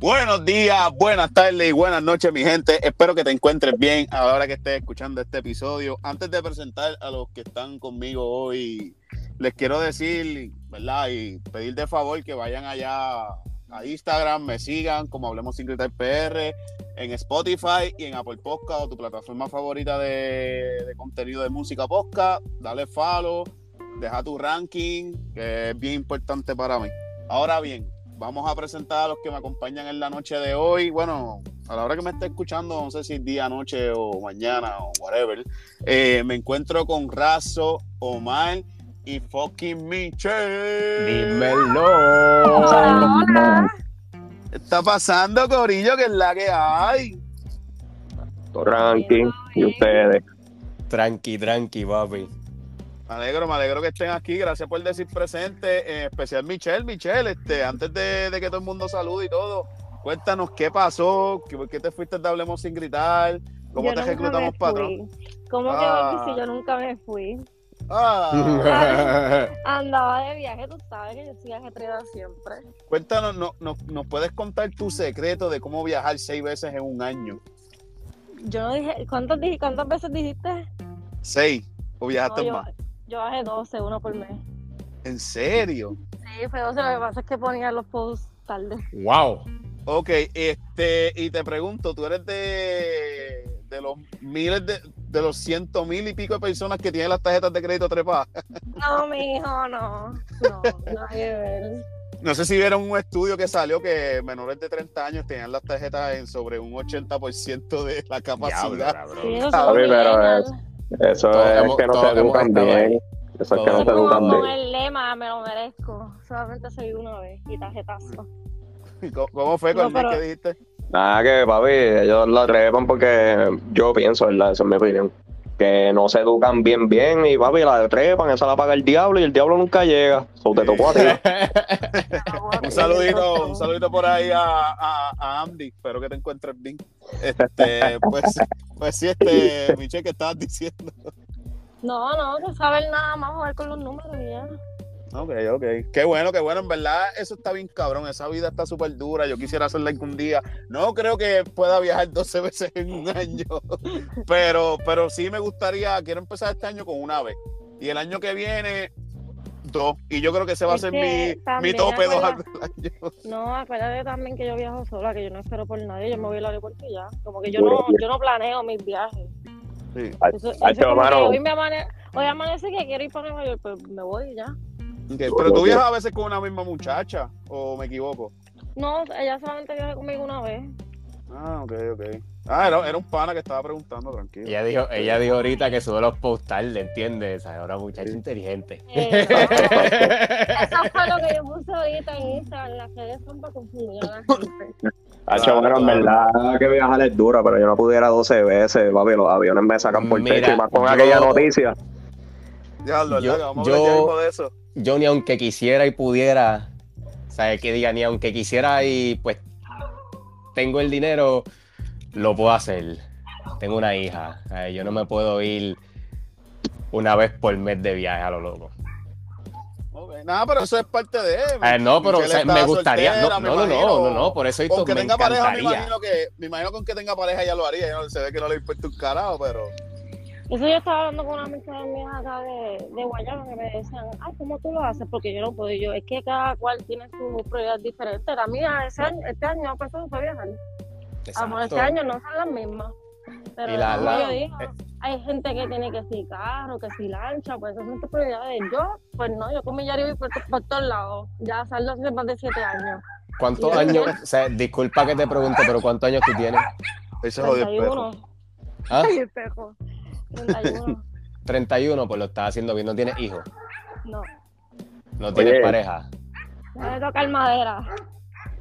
Buenos días, buenas tardes y buenas noches, mi gente. Espero que te encuentres bien a la hora que estés escuchando este episodio. Antes de presentar a los que están conmigo hoy, les quiero decir, ¿verdad? Y pedir de favor que vayan allá a Instagram, me sigan como Hablemos Sin Gritar PR, en Spotify y en Apple Podcast o tu plataforma favorita de, contenido de música podcast. Dale follow, deja tu ranking, que es bien importante para mí. Ahora bien, vamos a presentar a los que me acompañan en la noche de hoy. Bueno, a la hora que me esté escuchando, no sé si es día, noche o mañana o whatever, eh, me encuentro con Razo, Omar y fucking Michelle. Dímelo. Hola. ¿Qué está pasando, Corillo? Que es la que hay. Ranking. Y ustedes. Tranqui, tranqui, papi. Me alegro, me alegro que estén aquí. Gracias por decir presente. En especial Michelle. Michelle, este, antes de, de que todo el mundo salude y todo, cuéntanos qué pasó, por qué te fuiste de Hablemos sin gritar, cómo Yo te reclutamos patrón. ¿Cómo Ah. que si yo nunca me fui? Ah, Andaba de viaje, tú sabes que yo soy ajetreada siempre. cuéntanos, no, no- nos puedes contar tu secreto de cómo viajar seis veces en un año. Yo no dije, ¿cuántas, ¿cuántas veces dijiste? Seis. ¿O viajaste No, yo, más? Yo bajé 12, uno por mes. ¿En serio? Sí, fue 12, lo que pasa es que ponía los posts tarde. wow. Ok, este, y te pregunto, tú eres de, de los miles de, de los ciento mil y pico de personas que tienen las tarjetas de crédito trepadas. No, mi hijo, no. No, nada que ver. No sé si vieron un estudio que salió que menores de 30 años tenían las tarjetas en sobre un 80% de la capacidad. Diablo, cabrón. Sí, eso Todos es hemos- que no se educan bien. Eso es que no se educan estado con bien. el lema, me lo merezco. Solamente soy una vez y tarjetazo. ¿Cómo, cómo fue No, con pero- que dijiste? Nada que, papi, ellos la trepan porque yo pienso, ¿verdad? Esa es mi opinión. Que no se educan bien, bien. Y, papi, la trepan, esa la paga el diablo y el diablo nunca llega. So, te tocó a ti. Un saludito, un saludito por ahí a, a, a Andy. Espero que te encuentres bien. Este, pues, pues sí, este, Michelle, que estabas diciendo. No, no, que saber nada más jugar con los números y ya. Ok, ok. Qué bueno, qué bueno. En verdad, eso está bien cabrón. Esa vida está súper dura. Yo quisiera hacerla algún día. No creo que pueda viajar 12 veces en un año. Pero, pero sí me gustaría, quiero empezar este año con una vez. Y el año que viene, dos. Y yo creo que ese va a ser mi, mi tope dos al año. No, acuérdate también que yo viajo sola, que yo no espero por nadie, yo me voy al aeropuerto y ya. Como que yo no, yo no planeo mis viajes. Sí. Ay, Eso, eso hoy me amane, hoy amanece que quiero ir para Nueva York, pues me voy y ya. Pero tú viajas a veces con una misma muchacha, o me equivoco. No, ella solamente viaja conmigo una vez. Ah, ok, ok. Ah, era, era un pana que estaba preguntando, tranquilo. Ella dijo, ella dijo ahorita que sube los postales, ¿entiendes? Ahora muchacho inteligente. Eh, Eso fue lo que yo puse ahorita en Instagram, las redes son para confundir a la gente. Hacho, bueno, en verdad que viajar es dura, pero yo no pudiera 12 veces, papi, los aviones me sacan por Mira, techo y más con yo- aquella noticia. Ya, lo, Yo- vamos yo- a de eso. Yo ni aunque quisiera y pudiera, ¿sabes qué diga? Ni aunque quisiera y pues tengo el dinero, lo puedo hacer. Tengo una hija. ¿sabes? Yo no me puedo ir una vez por mes de viaje a lo loco. Nada, pero eso es parte de. Eh, no, pero o Michelle sea, me gustaría. soltera, No, me no, no, imagino. no, no, no, por eso esto Aunque me tenga pareja, me encantaría. imagino que, me imagino que aunque tenga pareja ya lo haría. no- se ve que no le importa un carajo, pero. Eso yo estaba hablando con una amiga mía acá de, de Guayama que me decían, ay, ¿cómo tú lo haces? Porque yo no puedo. Y yo, es que cada cual tiene su prioridad diferente. La mía, ese año, este año, no pensado fue viajar. Amor, este Exacto. año no son las mismas. Pero Y la- como la- yo digo, eh. hay gente que tiene que si carro, que si lancha, pues esas son tus prioridades. Yo, pues no, yo con mi Yari voy por, por todos lados. Ya salgo hace más de siete años. ¿Cuántos años? O sea, disculpa que te pregunte, pero ¿cuántos años tú tienes? Ese jodido espejo. 31. ¿Ah? Ay, espejo. 31. 31, pues lo estás haciendo bien. No tienes hijos, No. no tienes Oye. pareja. No me tocar madera.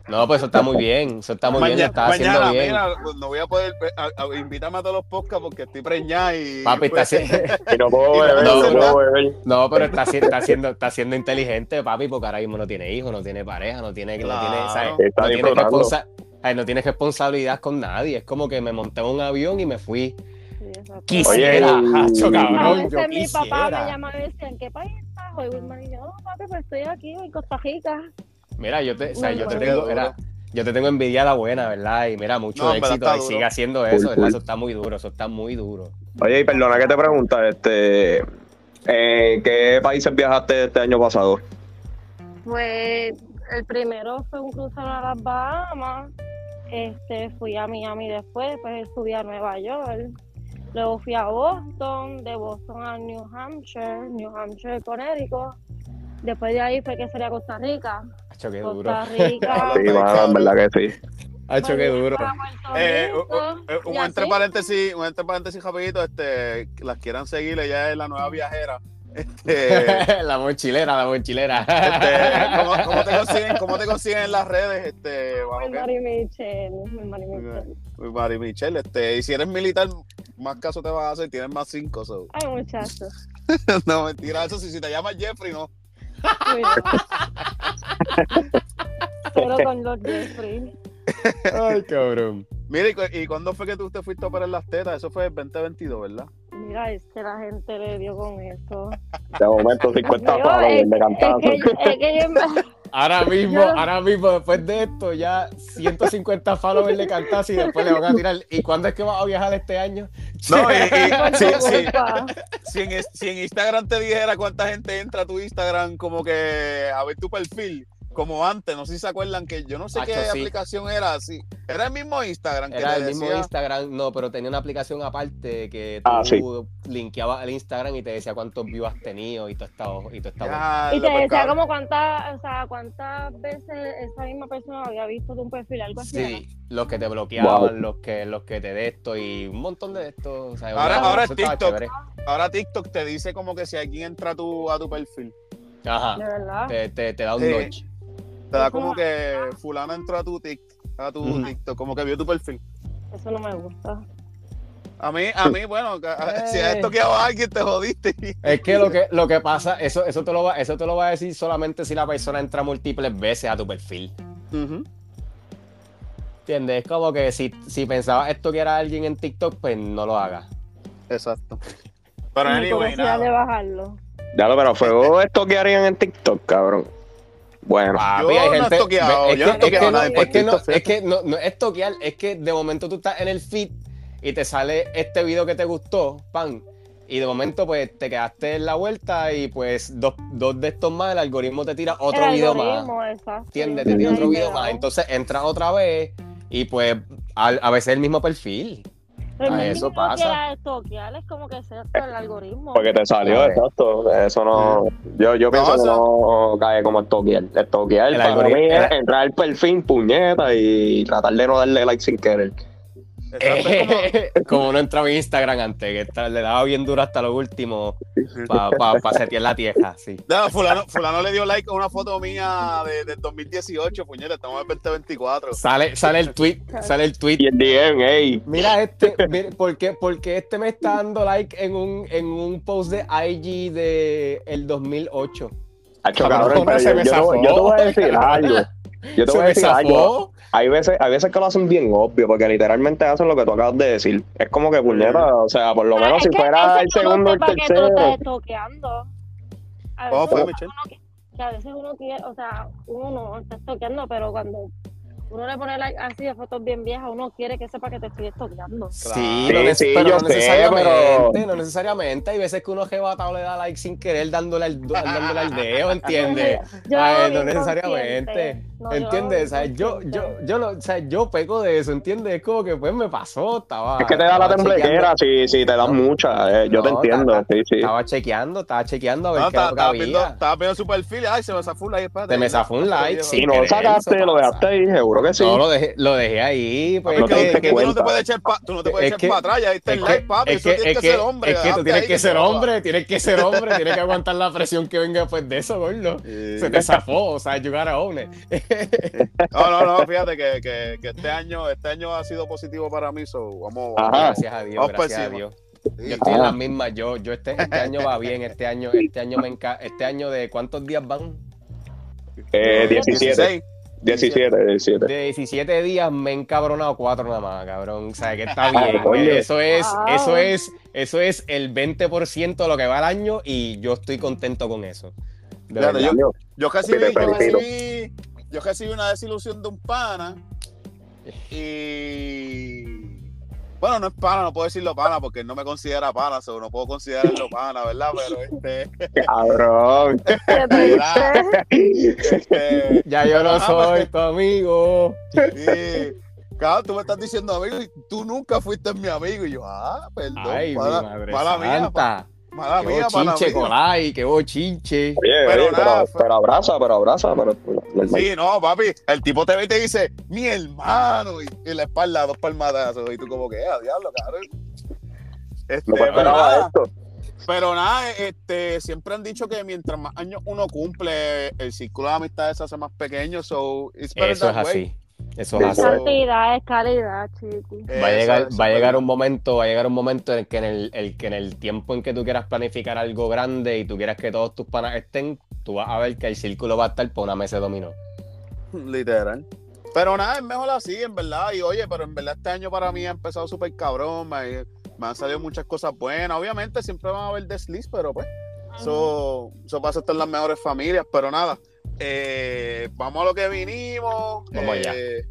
No, pues eso está muy bien. Eso está muy bien, lo Mañana, haciendo mañana, bien. mira, pues, no voy a poder. a- a- invítame a todos los podcasts porque estoy preñada y. Papi, está pues, haciendo. Y no puedo beber, no, no, beber. No, pero está, está siendo, está siendo inteligente, papi, porque ahora mismo no tiene hijos, no tiene pareja, no tiene, no tiene, Claro. ¿sabes? Está no, tiene responsa- ay, no tiene responsabilidad con nadie. Es como que me monté en un avión y me fui. Quisiera, Oye, hacho, A cabrón, yo veces mi papá me quisiera. llama y me decía, ¿en qué país estás hoy, Wilmer? Y yo, no, papi, pues estoy aquí en Costa Rica. Mira, yo te, o sea, yo te tengo, era, yo te tengo envidia la buena, ¿verdad? Y mira, mucho No, éxito y sigue haciendo Cool, eso, ¿verdad? cool. Eso está muy duro, eso está muy duro. Oye, y perdona que te pregunta, este, ¿en qué países viajaste este año pasado? Pues el primero fue un crucero a las Bahamas. Este, fui a Miami después, después subí a Nueva York. Luego fui a Boston, de Boston a New Hampshire, New Hampshire, Connecticut. Después de ahí fue que sería Costa Rica. Hacho, qué duro. Costa Rica. Sí, mano, en verdad que sí. Hacho, qué volví duro. Eh, un y entre paréntesis, un entre paréntesis rapidito, este, que las quieran seguir, ella es la nueva viajera. Este, la mochilera, la mochilera. este, ¿cómo, cómo te consiguen, ¿Cómo te consiguen en las redes? Este, bajo? Mari Michelle, Mari Michelle. Mari Michelle, este, y si eres militar, más caso te vas a hacer, tienes más cinco. so. Ay, muchacho. no, mentira, eso sí, si te llamas Jeffrey, no. Pero con los Jeffrey. Ay, cabrón. Mira, ¿y, cu- ¿y cuándo fue que tú te fuiste a operar las tetas? Eso fue el 2022, ¿verdad? Mira, es que la gente le dio con esto. De momento 50 Yo, palos es, de cantazo. es que, yo- es que yo en verdad- Ahora mismo, Yo- ahora mismo, después de esto, ya 150 followers le cantas y después le van a tirar. ¿Y cuándo es que vas a viajar este año? No, y, sí, sí. Si, en, si en Instagram te dijera cuánta gente entra a tu Instagram como que a ver tu perfil, como antes, no sé si se acuerdan que yo no sé qué sí. aplicación era así. Era el mismo Instagram que Era el mismo decía- Instagram, no, pero tenía una aplicación aparte que tú Ah, sí. linkeabas al Instagram y te decía cuántos views has tenido y todo está, y bueno. Ya, Y te decía como cuántas, o sea, cuántas veces esa misma persona había visto tu perfil, algo así. Sí, los que te bloqueaban, los que los que te de esto y un montón de esto. o sea, Ahora- ahora TikTok. Ahora TikTok te dice como que si alguien entra a tu, a tu perfil, Ajá. De verdad. Te, te, te da un notch. Te da como que fulano entró a tu, tic, a tu. TikTok, como que vio tu perfil. Eso no me gusta. A mí, a mí, bueno, si has Eh. toqueado a alguien te jodiste. Es que lo que lo que pasa, eso, eso te lo va, eso te lo va a decir solamente si la persona entra múltiples veces a tu perfil. ¿Entiendes? Es como que si, si pensabas esto que era alguien en TikTok, pues no lo hagas. Exacto. Pero anyway, curiosidad de nada. bajarlo. Ya lo, pero fue esto que harían en TikTok, cabrón. Bueno, Papi, Yo hay no he gente- toqueado, ve- es yo que- no he toqueado es que nada no- es que no- es que no, no es toquear, es que de momento tú estás en el feed y te sale este video que te gustó, pan, y de momento pues te quedaste en la vuelta y pues dos, dos de estos más, el algoritmo te tira otro El video más. algoritmo, exacto. Te tira otro video más. Entonces entras otra vez y pues a, a veces el mismo perfil. Pero Ah, no es eso que pasa. estoquear, es como que sea el algoritmo. porque te salió, exacto. Eso no. Yo, yo pienso que eso- no cae como estoquear. Estoquear El para algoritmo- mí es el- entrar al perfil, puñeta, y tratar de no darle like sin querer. Exacto, como- como no entraba en Instagram antes, que está- le daba bien duro hasta lo último para pa, pa setear la tieja, sí. No, fulano, fulano le dio like a una foto mía de, del 2018, puñeta, estamos en 2024. Sale, sale el tweet, sale el tweet Y el DM, ey. Mira este, mira, ¿por qué, porque este me está dando like en un, en un post de IG de el 2008? Hacho, Cabrón, cabrón, pero se yo, me yo te voy- zafó. yo te voy a decir algo. Yo te voy a decir algo. Hay veces, hay veces que lo hacen bien obvio, porque literalmente hacen lo que tú acabas de decir. Es como que puñeta, o sea, por lo Pero menos si fuera el segundo o el sepas que tú tercero. estás estoqueando. A ¿Cómo veces fue, uno Michelle? que, que a veces uno quiere, o sea, uno no está estoqueando, pero cuando uno le pone like así de fotos bien viejas, uno quiere que sepa que te estoy estoqueando. Sí, Sí, no neces- sí, pero yo no sé, necesariamente, pero- no necesariamente. Hay veces que uno jebatado le da like sin querer dándole al, dándole al dedo, ¿entiendes? Yo Ay, no necesariamente. No, ¿Entiendes? bien O sea, yo, yo, yo, no, o sea, yo peco de eso, ¿entiendes? Es como que pues me pasó, estaba. Es que te da la temblequera si, si te dan No. mucha. eh, yo te entiendo, ta- ta- sí, sí. Estaba chequeando, estaba chequeando a ver No, qué es estaba, lo que estaba viendo, estaba viendo su perfil, ay, se me zafó un like, espérate. Se me zafó un like, Sí, no lo sacaste, lo dejaste ahí, seguro que sí. No, lo dejé, lo dejé ahí. Pues Es No que, te es que tú no te puedes echar para no Es para atrás, ya diste Es el like, papi, es que, tienes es que, ser hombre. es que tú tienes que ser hombre, tienes que ser hombre, tienes que aguantar la presión que venga después de eso, gordo. Sí. Se te zafó, o sea, you gotta own it. No, no, no, fíjate que, que, que este año este año ha sido positivo para mí, so, vamos, Ajá. Gracias a Dios, gracias a. Dios. sí. Yo estoy en Ah. las mismas, yo, yo este, este año va bien, este año, este año me enca este año de cuántos días van? Eh, 17. 16. 17, 17. De 17 días me he encabronado cuatro nada más, cabrón. O sea, que está Ah, bien. coño. Eso es, Wow. eso es, eso es el 20% de lo que va al año y yo estoy contento con eso. Verdad. yo, yo casi vi, yo casi vi yo recibí una desilusión de un pana y bueno, no es pana, no puedo decirlo pana porque él no me considera pana, o no puedo considerarlo pana, ¿verdad? Pero este, Cabrón. Este, Ya yo no Ah, soy tu amigo. sí. Cabrón, tú me estás diciendo amigo y tú nunca fuiste mi amigo. Y yo, ah, perdón, Ay, mi madre mala mía, santa. Mala Qué mía, mala bochinche, mía. Colay, qué bochinche. Oye, Pero oye, nada, pero, fue- pero abraza, pero abraza, pero. Sí, no, papi, el tipo te ve y te dice, mi hermano, y en la espalda dos palmadazos, y tú como que, a diablo, cabrón. Este, No pero, nada, esto. pero nada, este, siempre han dicho que mientras más años uno cumple, el círculo de amistades se hace más pequeño, so it's better Eso es way. así. Eso es. Cantidad es calidad, chicos. Va a Eso llegar, va a llegar un momento, va a llegar un momento en el que en el, el que en el tiempo en que tú quieras planificar algo grande y tú quieras que todos tus panas estén, tú vas a ver que el círculo va a estar por una mesa de dominó. Literal. Pero nada, es mejor así, en verdad. Y oye, pero en verdad este año para mí ha empezado súper cabrón. Me, me han salido muchas cosas buenas. Obviamente siempre van a haber desliz, pero pues, eso, eso pasa hasta en las mejores familias. Pero nada, eh, vamos a lo que vinimos. Vamos allá. Eh,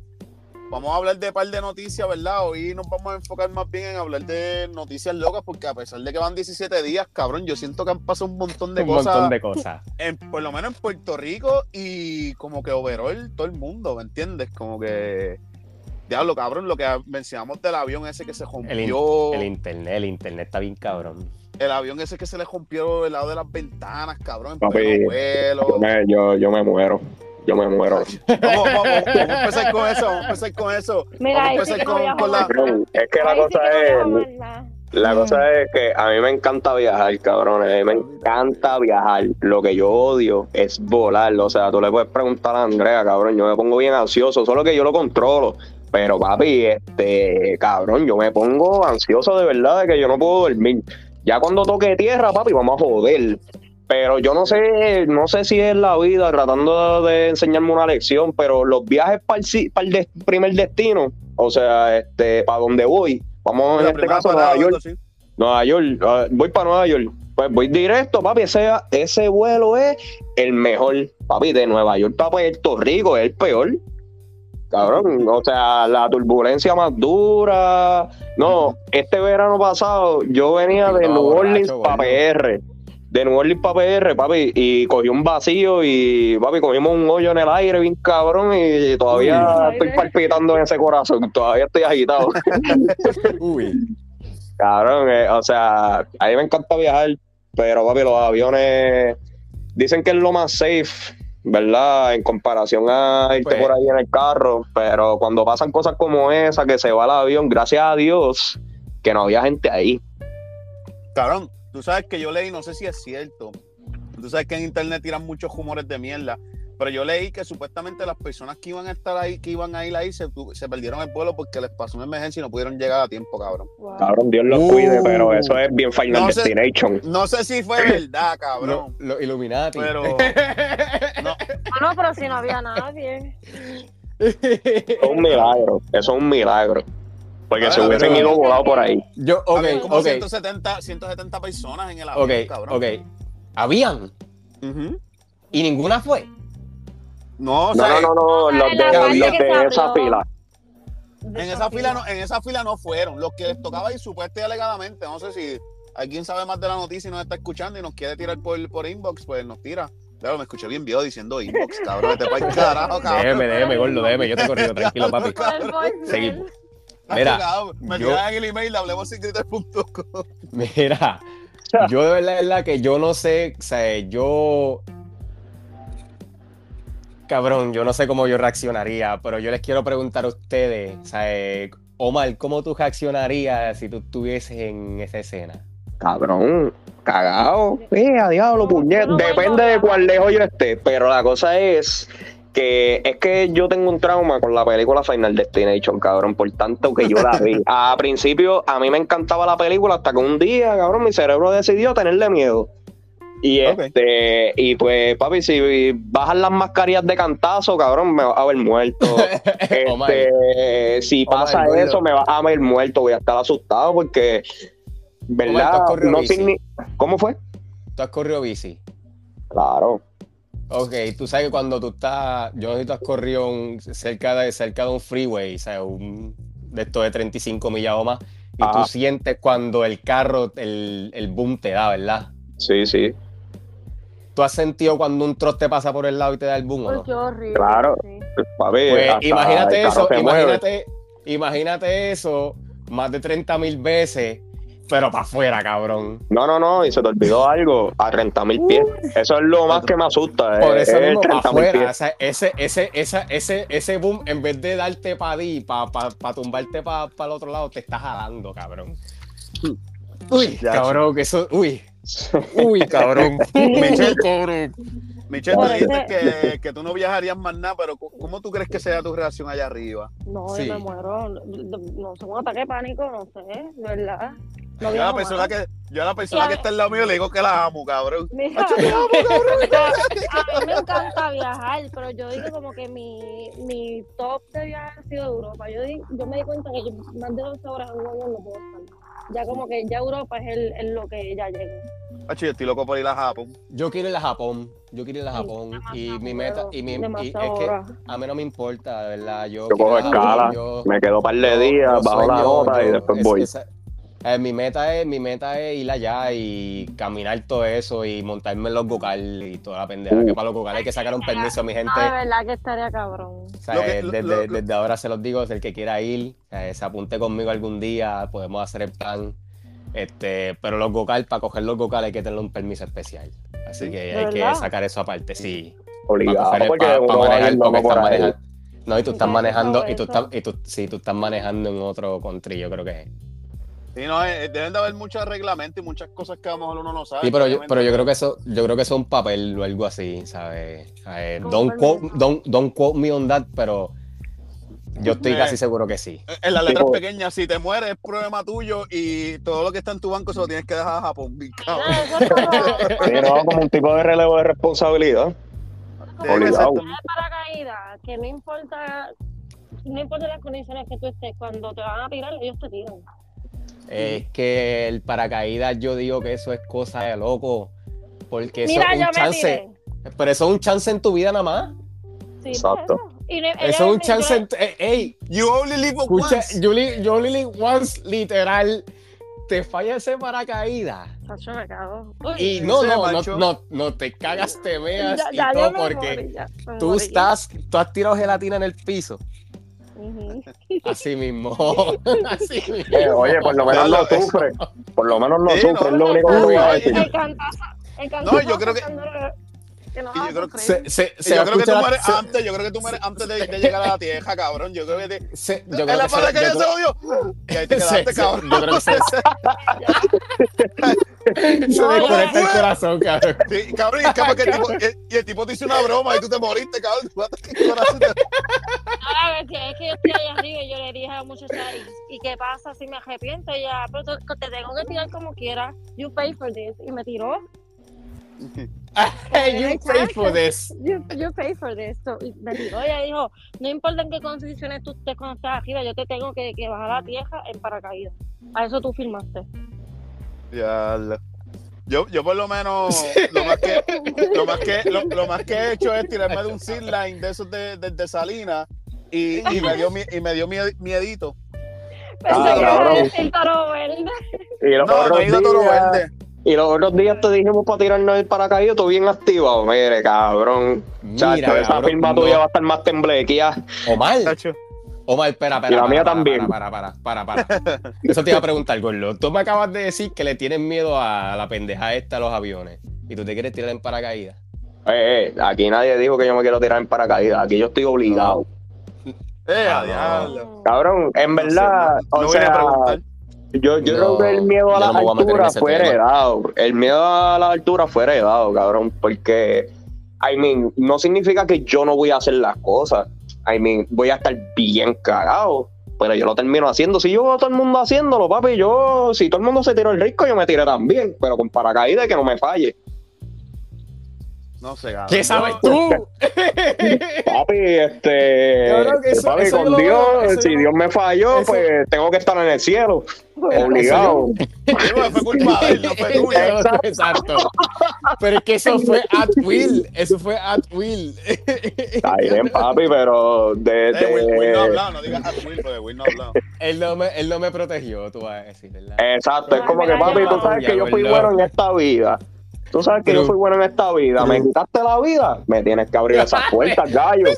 Vamos a hablar de un par de noticias, ¿verdad? Hoy nos vamos a enfocar más bien en hablar de noticias locas, porque a pesar de que van 17 días, cabrón, yo siento que han pasado un montón de un cosas montón de cosas. en, por lo menos en Puerto Rico y como que overall todo el mundo, ¿me entiendes? Como que, diablo, cabrón, lo que mencionamos del avión ese que se El, in- rompió, el, internet, el internet está bien cabrón. Avión ese que se le rompió el lado de las ventanas, cabrón, Papi. Yo me, yo, yo me muero. Yo me muero. Vamos, vamos, vamos a empezar con eso, vamos a empezar con eso. Mira, vamos a empezar con, con la... Es que la sí cosa es. La cosa es que a mí me encanta viajar, cabrón. A mí me encanta viajar. Lo que yo odio es volar. O sea, tú le puedes preguntar a Andrea, cabrón. Yo me pongo bien ansioso, solo que yo lo controlo. Pero, papi, este, cabrón, yo me pongo ansioso de verdad de que yo no puedo dormir. Ya cuando toque tierra, papi, vamos a joder. Pero yo no sé, no sé si es la vida tratando de enseñarme una lección, pero los viajes para el, de- primer destino, o sea, este, para donde voy, vamos en este caso parada, Nueva York, así. Nueva York, ah, voy para Nueva York. Pues voy directo, papi. Ese, ese vuelo es el mejor, papi. De Nueva York para Puerto Rico es el peor. Cabrón, o sea, la turbulencia más dura. No, este verano pasado yo venía de No, New Orleans para. PR. De New Orleans para PR, papi, y cogí un vacío y, papi, cogimos un hoyo en el aire bien cabrón y todavía Uy. estoy palpitando en ese corazón, todavía estoy agitado. Uy, Cabrón, eh, o sea, a mí me encanta viajar, pero papi, los aviones dicen que es lo más safe, ¿verdad? En comparación a irte Pues- por ahí en el carro, pero cuando pasan cosas como esa, que se va el avión, gracias a Dios, que no había gente ahí. Cabrón, tú sabes que yo leí, no sé si es cierto. Tú sabes que en internet tiran muchos rumores de mierda. Pero yo leí que supuestamente las personas que iban a estar ahí, que iban a ir ahí, se, perdieron el vuelo porque les pasó una emergencia y no pudieron llegar a tiempo, cabrón. Wow. Cabrón, Dios los Uh. cuide, pero eso es bien Final No sé. Destination. No sé si fue verdad, cabrón. lo Illuminati. Pero no, Ah, no, pero si no había nadie. Eso es un milagro, eso es un milagro. Porque Ah, se hubiesen ido volado por ahí. Yo, ok, habían como ok, 170, 170 personas en el avión, ok, cabrón. ok. Habían Ujú. y ninguna fue. No, o No, sea, no, no, no, en los de, los de esa fila. en esa fila no, en esa fila no fueron. Los que les tocaba ir supuestamente y alegadamente, no sé si alguien sabe más de la noticia y nos está escuchando y nos quiere tirar por, por inbox, pues nos tira. Claro, me escuché bien viejo diciendo inbox, cabrón. Para el carajo, cabrón. Déjeme, déjeme, gordo, déjeme. Yo te he corrido, tranquilo, papi. Seguimos. Mira, me yo- tiran en el email hablemosingrites.com. Mira, yo de verdad, de verdad que yo no sé, o sea, yo... Cabrón, yo no sé cómo yo reaccionaría, pero yo les quiero preguntar a ustedes, o sea, eh, Omar, ¿cómo tú reaccionarías si tú estuvieses en esa escena? Cabrón, cagado. Eh, a diablo, No, puñet. Depende de cuán lejos yo esté. Pero la cosa es que es que yo tengo un trauma con la película Final Destination, cabrón. Por tanto que yo la vi. A principio, a mí me encantaba la película hasta que un día, cabrón, mi cerebro decidió tenerle miedo. Y este, y pues, papi, si bajan las mascarillas de cantazo, cabrón, me vas a ver muerto. Este, si Omar, pasa eso, me vas a ver muerto, voy a estar asustado porque, ¿tú ¿verdad? No signi- ¿Cómo fue? tú has corrido bici. Claro. Ok, tú sabes que cuando tú estás, yo no sé si tú has corrido un- cerca, de, cerca de un freeway, ¿sabes? Un, de esto de 35 millas o más, y Ajá. tú sientes cuando el carro, el, el boom te da, ¿verdad? Sí, sí. ¿Tú has sentido cuando un troz te pasa por el lado y te da el boom o no? qué horrible. Claro. sí. Pues imagínate eso, imagínate, imagínate eso más de 30 mil veces, pero para afuera, cabrón. No, no, no, y se te olvidó algo, a 30 mil pies. Eso es lo más que me asusta. Por es, eso es mismo, para 30 mil afuera. O pies. sea, ese, ese, esa, ese, ese boom, en vez de darte para ti, para pa, pa tumbarte para el otro lado, te está jalando, cabrón. Uy, Ya, cabrón, que eso. Uy. Uy, cabrón. Michelle, cabrón. Michelle, tú dijiste que, que tú no viajarías más nada, pero ¿cómo- ¿cómo tú crees que sea tu reacción allá arriba? No, Sí. yo me muero. No sé, un ataque de pánico, no sé, verdad. No Yo a la persona que, yo a la persona a que está al lado mío le digo que la amo, cabrón. Amo, a mí me encanta viajar, pero yo digo como que mi, mi top de viaje ha sido Europa. Yo, di- yo me di cuenta que yo más de 12 horas en un avión no puedo estar. Ya como que ya Europa es el, el lo que ya llego. Macho, yo estoy loco por ir a Japón. Yo quiero ir a Japón. Yo quiero ir a Japón. Y mi meta. Y mi, y es que a mí no me importa, de verdad. Yo, Yo cojo escala, yo- me quedo un par de días, bajo la nota y después es- voy. esa- eh, mi meta es mi meta es ir allá y caminar todo eso y montarme en los gocales y toda la pendeja Uh. que para los gocales hay que sacar un permiso mi gente. No, de verdad que estaría cabrón. O sea, que- eh, lo- desde, lo- lo- desde ahora se los digo el que quiera ir eh, se apunte conmigo algún día podemos hacer el plan. Este pero los gocales para coger los gocales hay que tener un permiso especial. Así ¿Sí? que ¿De hay que sacar eso aparte sí. Obligado, para, coger- para- para manejar porque manejando. No y tú estás manejando y tú estás y tú sí tú estás manejando en otro country yo creo que es Sí, no, eh, deben de haber muchos reglamentos y muchas cosas que a lo mejor uno no sabe. Sí, pero yo, obviamente. pero yo creo que eso, yo creo que eso es un papel o algo así, ¿sabes? Eh, Con don't, quote, don't, don't quote me on that, pero yo estoy Eh. casi seguro que sí. En las letras pequeñas, si te mueres es problema tuyo y todo lo que está en tu banco se lo tienes que dejar a Japón. Sí, no, como un tipo de relevo de responsabilidad. Obligado. de paracaídas, que no importa, no importa las condiciones que tú estés, cuando te van a tirar, ellos te tiran. Es que el paracaídas, yo digo que eso es cosa de loco. Porque eso Mira, es un chance. Pero eso es un chance en tu vida nada más. Sí, Exacto. eso. Y no- ella Eso es un chance en tu- eh, Ey, You only live escucha, once. Julie, Julie once, literal, te falla ese paracaídas. Y no, no, no, no, no te cagas, te veas ya, y ya, todo porque morí, ya, tú morí. estás, tú has tirado gelatina en el piso. Ujú. Así mismo. Así mismo. Eh, oye, por lo menos eso- sufre. Por lo menos no Sí, sufre, no, es lo único que voy a no, decir. El cantazo, el cantazo No, yo creo que- que no yo creo que. Se, se, se yo creo que tú escuchar- mueres se- antes, yo creo que tú mueres antes de, de llegar a la tierra, cabrón. Yo creo que te, se- yo en creo la que se- paracaídas yo se odió. Y ahí te se- quedaste, se- cabrón. yo creo que se, se No, desconecta el corazón, cabrón. Sí, cabrón, y es que el tipo, y, y el tipo te hizo una broma y tú te moriste, cabrón. Tú mataste el corazón. A ver, que es que yo estoy allá arriba y yo le dije a la muchacha, ¿y, ¿y qué pasa si me arrepiento? Y ella, pero te tengo que tirar como quiera. You pay for this. Y me tiró. Hey, you pay for this. You, you pay for this. So, y me tiró. Ella dijo, no importa en qué condiciones tú estés cuando estás arriba, yo te tengo que, que bajar a la tierra en paracaídas. A eso tú firmaste. Ya, yo, yo por lo menos lo más que lo más que lo, lo más que he hecho es tirarme de un zip line de esos de, de, de Salinas y, y me dio y me dio mie- miedito. Pensé Ah, que iba a cabrón. decir toro verde. Y los, No, no he ido a Toro Verde. Y los otros días te dijimos para tirarnos el paracaídas, tú bien activado. Mire, cabrón. Mira, Chacho, esa cabrón, firma no. tuya va a estar más temblequía. Omar, Tacho. Omar, espera, espera. Y la para, mía para, también. Para, para, para, para, para. Eso te iba a preguntar, Gordo. Tú me acabas de decir que le tienes miedo a la pendeja esta a los aviones y tú te quieres tirar en paracaídas. Eh, eh, aquí nadie dijo que yo me quiero tirar en paracaídas. Aquí yo estoy obligado. Eh, Ah, a diablo. Cabrón, en No sé, verdad, no- no o voy a preguntar. Yo, yo No, creo que el miedo a la no altura fue tema. heredado. El miedo a la altura fue heredado, cabrón, porque, I mean, no significa que yo no voy a hacer las cosas. I mean, voy a estar bien cagado, pero yo lo termino haciendo. Si yo veo a todo el mundo haciéndolo, papi, yo, si todo el mundo se tiró el risco, yo me tiré también, pero con paracaídas que no me falle. No sé, cabrón. ¿Qué sabes Yo- tú? Papi, este, Cabrón, eso- papi, eso yo con Dios, veo, si yo- Dios me falló, eso- pues tengo que estar en el cielo. Obligado. No, fue culpa de él, no fue tuya. Exacto. Pero es que eso fue at will. Eso fue at will. Está bien, papi, pero de. Eh, Will, Will no ha de- hablado, no digas a Will, porque Will no ha hablado. Él no, me, él no me protegió, tú vas a decir, ¿verdad? Exacto, es como que, papi, yo- tú sabes que yo fui bueno en esta vida. Tú sabes que yo fui bueno en esta vida. ¿Me quitaste la vida? Me tienes que abrir esas puertas, gallo. O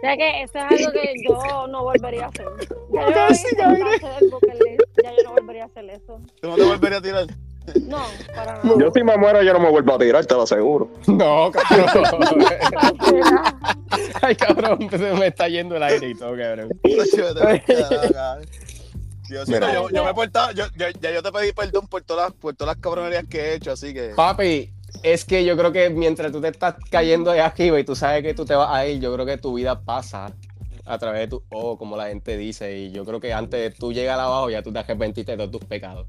sea que eso es algo que yo no volvería a hacer. Ya yo, Sí, ya ya no volvería a hacer eso. ¿Tú no te volverías a tirar? No, para nada. Yo si me muero, yo no me vuelvo a tirar, te lo aseguro. No, cabrón. Ay, cabrón, se me está yendo el aire y todo, cabrón. Mira. yo, yo me he portado, yo, yo- ya yo te pedí perdón por todas las, por todas las cabronerías que he hecho, así que. Papi, es que yo creo que mientras tú te estás cayendo de arriba y tú sabes que tú te vas a ir, yo creo que tu vida pasa a través de tu ojo, como la gente dice. Y yo creo que antes de tú llegar abajo, ya tú te arrepentiste de todos tus pecados.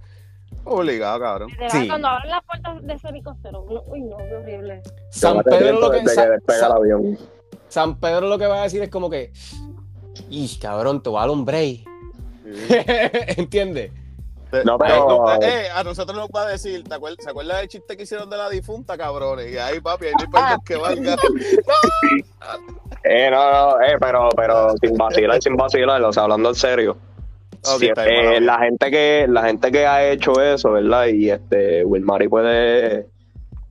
Obligado, cabrón. Sí. Cuando abren las puertas de ese helicóptero, uy, no, qué horrible. San Pedro, lo que. San Pedro lo va a decir es como que, y cabrón, te va a dar un break. ¿Entiendes? No, Eh, pero- no, eh, a nosotros nos va a decir, ¿te acuerdas, ¿se acuerdas del chiste que hicieron de la difunta, cabrones? Y ahí, papi, ahí no hay perdón que valga. Eh, no, no, eh, pero, pero sin vacilar, sin vacilar, o sea, hablando en serio. Si, eh, la gente que la gente que ha hecho eso, ¿verdad? Y este Wilmary puede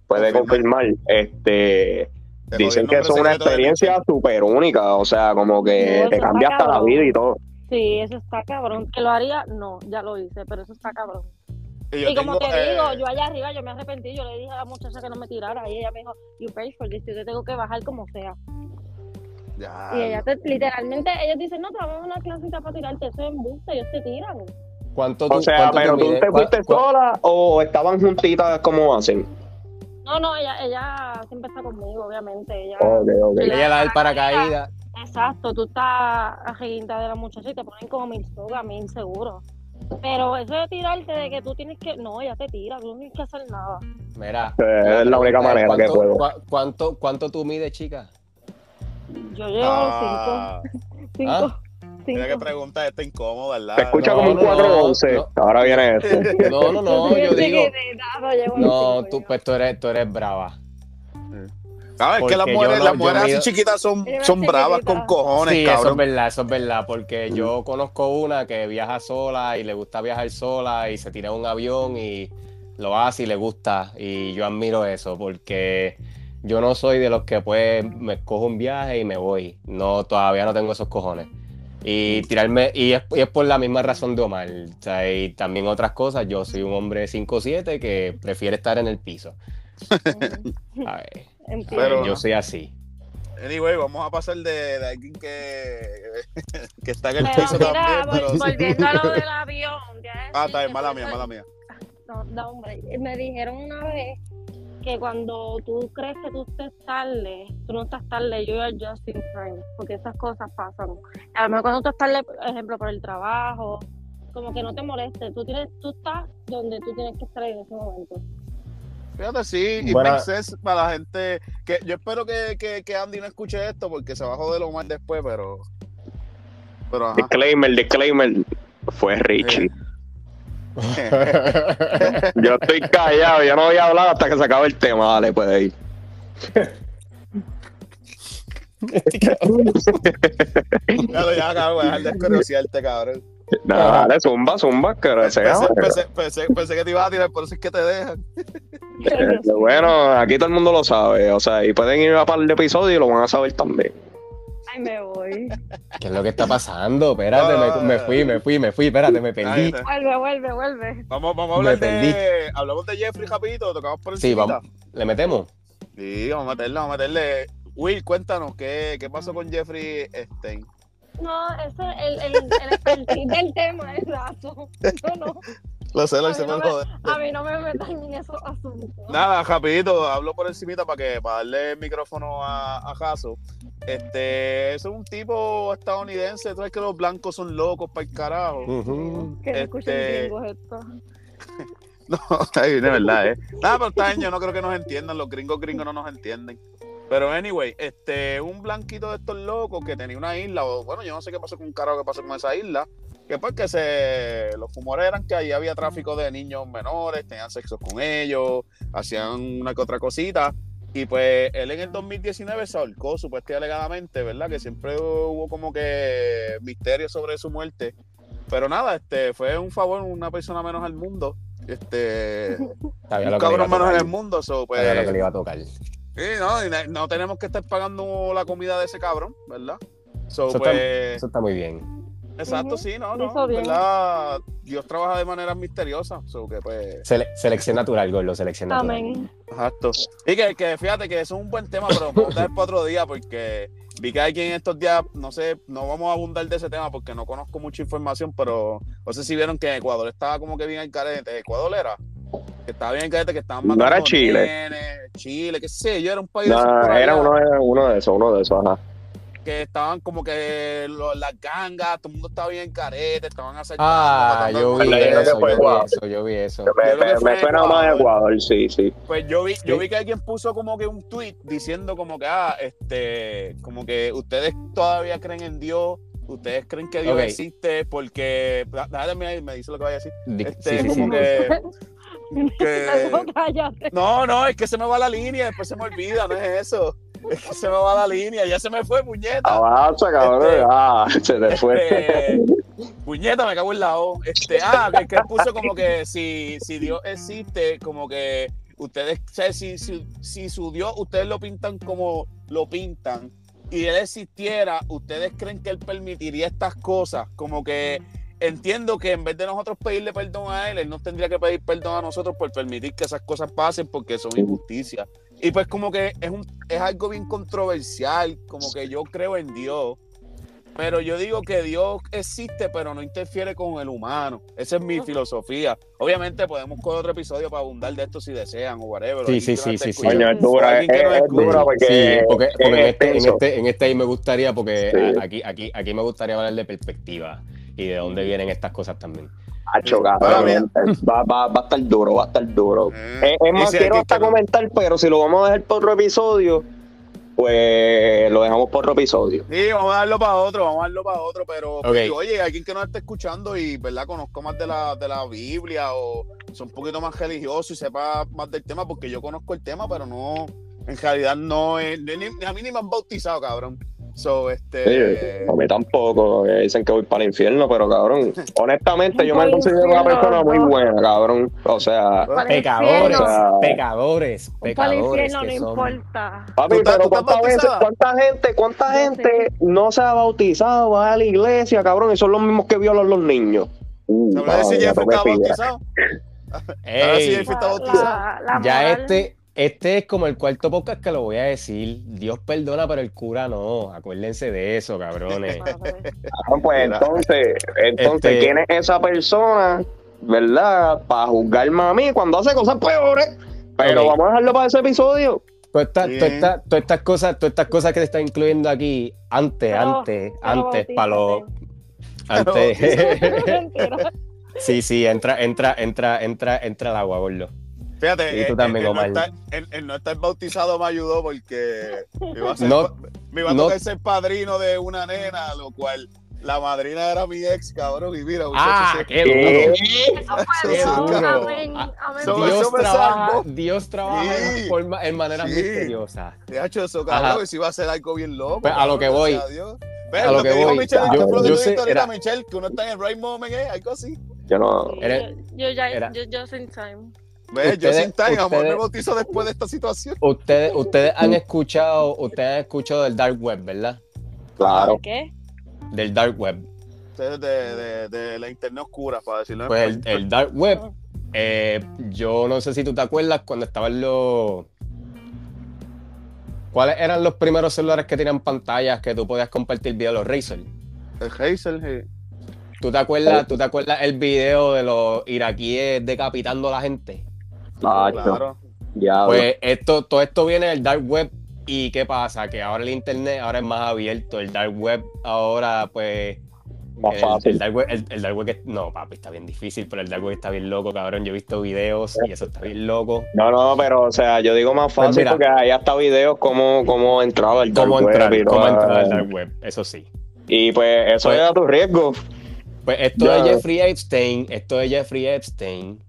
puede Confirmar. confirmar, este Te dicen que es una experiencia súper única, o sea, como que te cambia hasta la vida y todo. Sí, eso está cabrón. ¿Que lo haría? No, ya lo hice, pero eso está cabrón. Y como tengo, te eh, digo, yo allá arriba, yo me arrepentí, yo le dije a la muchacha que no me tirara y ella me dijo, you pay for this, yo te tengo que bajar como sea. ya, y ella te, literalmente, ellos dicen, no, te vamos a una clasita para tirarte, eso es embuste, ellos te tiran. ¿Cuánto O tú- sea, cuánto pero tú te ¿Cuá- fuiste sola o estaban juntitas como hacen. No, no, ella, ella siempre está conmigo, obviamente. Ella, Ok, ok. Ella da el paracaídas. Exacto, tú estás a reguinta de la muchacha y te ponen como mil sogas, mil seguro. Pero eso de tirarte de que tú tienes que. No, ella te tira, tú no tienes que hacer nada. Mira. Eh, es la única manera que ¿cuánto, puedo. ¿cuánto, ¿Cuánto tú mides, chica? Yo llevo Ah, cinco. Cinco. Ah. Mira que cinco. pregunta esta incómoda, ¿verdad? Se escucha No, como un no, no, 411. no. Ahora viene este. No, no, no, yo digo. no tú, pues tú eres, tú eres brava. Ah, es que las mujeres, no- las mujeres así chiquitas son, son bravas con cojones, Sí, eso es verdad, eso es verdad, porque yo conozco una que viaja sola y le gusta viajar sola y se tira un avión y lo hace y le gusta y yo admiro eso porque yo no soy de los que pues me cojo un viaje y me voy, no, todavía no tengo esos cojones. Y tirarme, y es, y es por la misma razón de Omar, o sea, y también otras cosas, yo soy un hombre 5'7 que prefiere estar en el piso. A ver, Entiendo. Pero- yo soy así. Anyway, vamos a pasar de, de alguien que, que está en el Pero piso mira, también. vol- Pero, volviendo a lo del avión. ya ah, está bien, mala mía, mala mía. No, no, hombre. Me dijeron una vez que cuando tú crees que tú estés tarde, tú no estás tarde, you are just in time, porque esas cosas pasan. A lo mejor cuando tú estás tarde, por ejemplo, por el trabajo, como que no te moleste, tú tienes, tú estás donde tú tienes que estar en ese momento. Fíjate, sí, y Bueno. makes sense para la gente. que Yo espero que, que, que Andy no escuche esto porque se va a joder lo más después, pero. Pero ajá. Disclaimer, disclaimer. Fue Richie. Yo estoy callado, yo no voy a hablar hasta que se acabe el tema. Dale, puede ir. Claro, ya, cabrón, voy a dejar de cabrón. Nada, dale, zumba, zumba, que Pensé, pensé, pensé, pensé que te ibas a tirar, por eso es que te dejan. Eh, Bueno, aquí todo el mundo lo sabe, o sea, y pueden ir a par de episodios y lo van a saber también. Ay, me voy. ¿Qué es lo que está pasando? Espérate, me, me fui, me fui, me fui, espérate, me perdí. Vuelve, vuelve, vuelve. Vamos, vamos a Me hablar perdí. de. Hablamos de Jeffrey rapidito, tocamos por Sí, encima. vamos. ¿Le metemos? Sí, vamos a meterle, vamos a meterle. Will, cuéntanos, ¿qué, qué pasó con Jeffrey Stein? No, ese es el, el, el expertise del tema, exacto. Yo no. Lo sé, A lo no me- joder. A mí no me metan en esos asuntos. Nada, rapidito, hablo por encimita para que para darle el micrófono a, a Jaso. Este, es un tipo estadounidense, tú sabes que los blancos son locos para el carajo. Que no escuchen Este- gringos esto. No, de verdad, eh. Nada, pero esta año no creo que nos entiendan, los gringos gringos no nos entienden. Pero anyway, este, un blanquito de estos locos que tenía una isla, o bueno, yo no sé qué pasó con un carajo que pasó con esa isla, que pues que se, los rumores eran que ahí había tráfico de niños menores, tenían sexo con ellos, hacían una que otra cosita. Y pues él en el 2019 se ahorcó, supuestamente alegadamente, ¿verdad? Que siempre hubo como que misterio sobre su muerte. Pero nada, este fue un favor, una persona menos al mundo. Este, Sabía un lo que cabrón menos en el mundo. so, pues, Sabía lo que le iba a tocar. Sí, no, no tenemos que estar pagando la comida de ese cabrón, ¿verdad? So, Eso, pues, está, eso está muy bien. exacto, sí, no, no. ¿verdad? Dios trabaja de manera misteriosa, so que pues, Sele- selección natural, Gordo, selección natural. Amén. exacto. Y que, que fíjate que eso es un buen tema, pero vamos a dejar para otro día porque vi que hay quien estos días, no sé, no vamos a abundar de ese tema porque no conozco mucha información, pero no sé si vieron que Ecuador estaba como que bien al carete, Ecuador era, que estaba bien que estaban No matando era Chile. nenes, Chile, qué sé yo, era un país de esos No, por era uno de, uno de esos, uno de esos, ajá. que estaban como que lo- las gangas, todo el mundo estaba bien en carete, estaban asaltando. Ah, yo vi eso, fue yo vi eso, yo vi eso. Me, Yo me- fue me suena más Ecuador. Ecuador, sí, sí. Pues yo vi, yo vi que alguien puso como que un tweet diciendo como que, ah, este, como que ustedes todavía creen en Dios, ustedes creen que Dios existe porque, déjame me dice lo que vaya a decir. Este, sí, sí, como sí. que, que- No, no, es que se me va la línea, después se me olvida, no es eso. Es que se me va la línea, ya se me fue, puñeta. Avanza, cabrón. Este- ah, se te fue. Este, puñeta, me cago en la O. Este, ah, que, que él puso como que si, si Dios existe, como que ustedes, o sea, si, si, si su Dios, ustedes lo pintan como lo pintan, y él existiera, ustedes creen que él permitiría estas cosas, como que entiendo que en vez de nosotros pedirle perdón a él, él nos tendría que pedir perdón a nosotros por permitir que esas cosas pasen porque son injusticias. Y pues como que es, un, es algo bien controversial, como que yo creo en Dios, pero yo digo que Dios existe, pero no interfiere con el humano. Esa es mi filosofía. Obviamente podemos con otro episodio para abundar de esto si desean o whatever. Sí, sí, que nos sí, sí, sí. es dura, es, es dura porque, Sí, porque, porque en, es este, en, extenso. este, en este ahí me gustaría, porque Sí. aquí, aquí, aquí me gustaría hablar de perspectiva y de dónde vienen estas cosas también. Va, va, va a estar duro, va a estar duro. Eh, Es, es más, si quiero hasta que comentar, pero si lo vamos a dejar por otro episodio, pues lo dejamos por otro episodio. Sí, vamos a darlo para otro, vamos a darlo para otro, pero Ok. pues, oye, alguien que nos esté escuchando y verdad conozco más de la, de la Biblia o son un poquito más religioso y sepa más del tema, porque yo conozco el tema, pero no, en realidad no es, ni, ni- a mí ni me han bautizado, cabrón. So, este, Sí, a mí tampoco, que dicen que voy para el infierno, pero cabrón, honestamente yo me considero una persona muy buena, cabrón. O sea, Pecadores, infierno. pecadores, Para el pecadores infierno no que son. importa. papi, ¿Tú estás- pero cuántas veces, cuánta gente, cuánta gente no se ha bautizado, va a la iglesia, cabrón, y son los mismos que violan los niños. Uh, ¿sabes si cabrón, Jeff toqué está bautizado? Ahora sí, Ey, Jeff está La- bautizado. la- la ya moral. este, este es como el cuarto podcast que lo voy a decir. Dios perdona, pero el cura no. Acuérdense de eso, cabrones. Ah, pues entonces, entonces, Este- ¿quién es esa persona, verdad? Para juzgarme a mí cuando hace cosas peores. Pero vamos a dejarlo para ese episodio. Todas estas, Bien. todas estas- todas estas cosas, todas estas cosas que te están incluyendo aquí, antes, antes, antes, para los. Antes. Sí, sí, entra, entra, entra, entra, entra el agua, gordo. Fíjate, Y tú eh, también, el, Omar. no estar, el- el no estar bautizado me ayudó porque me iba a, ser No- pa- me iba a no- tocar ser padrino de una nena, lo cual la madrina era mi ex, cabrón, y mira, Ah, qué Eh, duro. Eso fue Qué Dios. duro. Amén. Ah, Dios eso me trabaja. Dios trabaja Sí. en, forma- en maneras Sí. misteriosas. De hecho, eso, Ajá. cabrón, si iba a ser algo bien loco. Pues, a lo que voy. gracias a Dios. Lo, lo que, que dijo voy. Michelle, Yo- yo, yo tú sé, era- Michelle, que uno está en el right moment, ¿eh? Algo así. Yo no. Era- Yo, yo ya, era- yo, yo sin time. Yo Ustedes- sin time, amor, me ustedes- bautizo después de esta situación. Ustedes, ustedes han escuchado, ustedes han escuchado del dark web, ¿verdad? Claro. ¿Qué? Del dark web. Ustedes de, de, de la internet oscura, para decirlo en Pues el, dark web, eh, yo no sé si tú te acuerdas cuando estaban los. ¿Cuáles eran los primeros celulares que tenían pantallas que tú podías compartir video? Los Razer. El sí. ¿Tú te acuerdas, ¿Tú te acuerdas el video de los iraquíes decapitando a la gente? Claro. Pues esto, todo esto viene del dark web. ¿Y qué pasa? Que ahora el internet ahora es más abierto. El dark web ahora, pues. más El, fácil. el dark web, el, el dark web que- no, papi, está bien difícil, pero el dark web está bien loco, cabrón. Yo he visto videos y eso está bien loco. No, no, pero, o sea, yo digo más Pues fácil mira. porque hay hasta videos cómo, cómo entraba el dark ¿Cómo web entrar, cómo entrar al dark web? Eso sí. Y pues eso Pues- es a tu riesgo. Pues esto Ya. de Jeffrey Epstein, esto de Jeffrey Epstein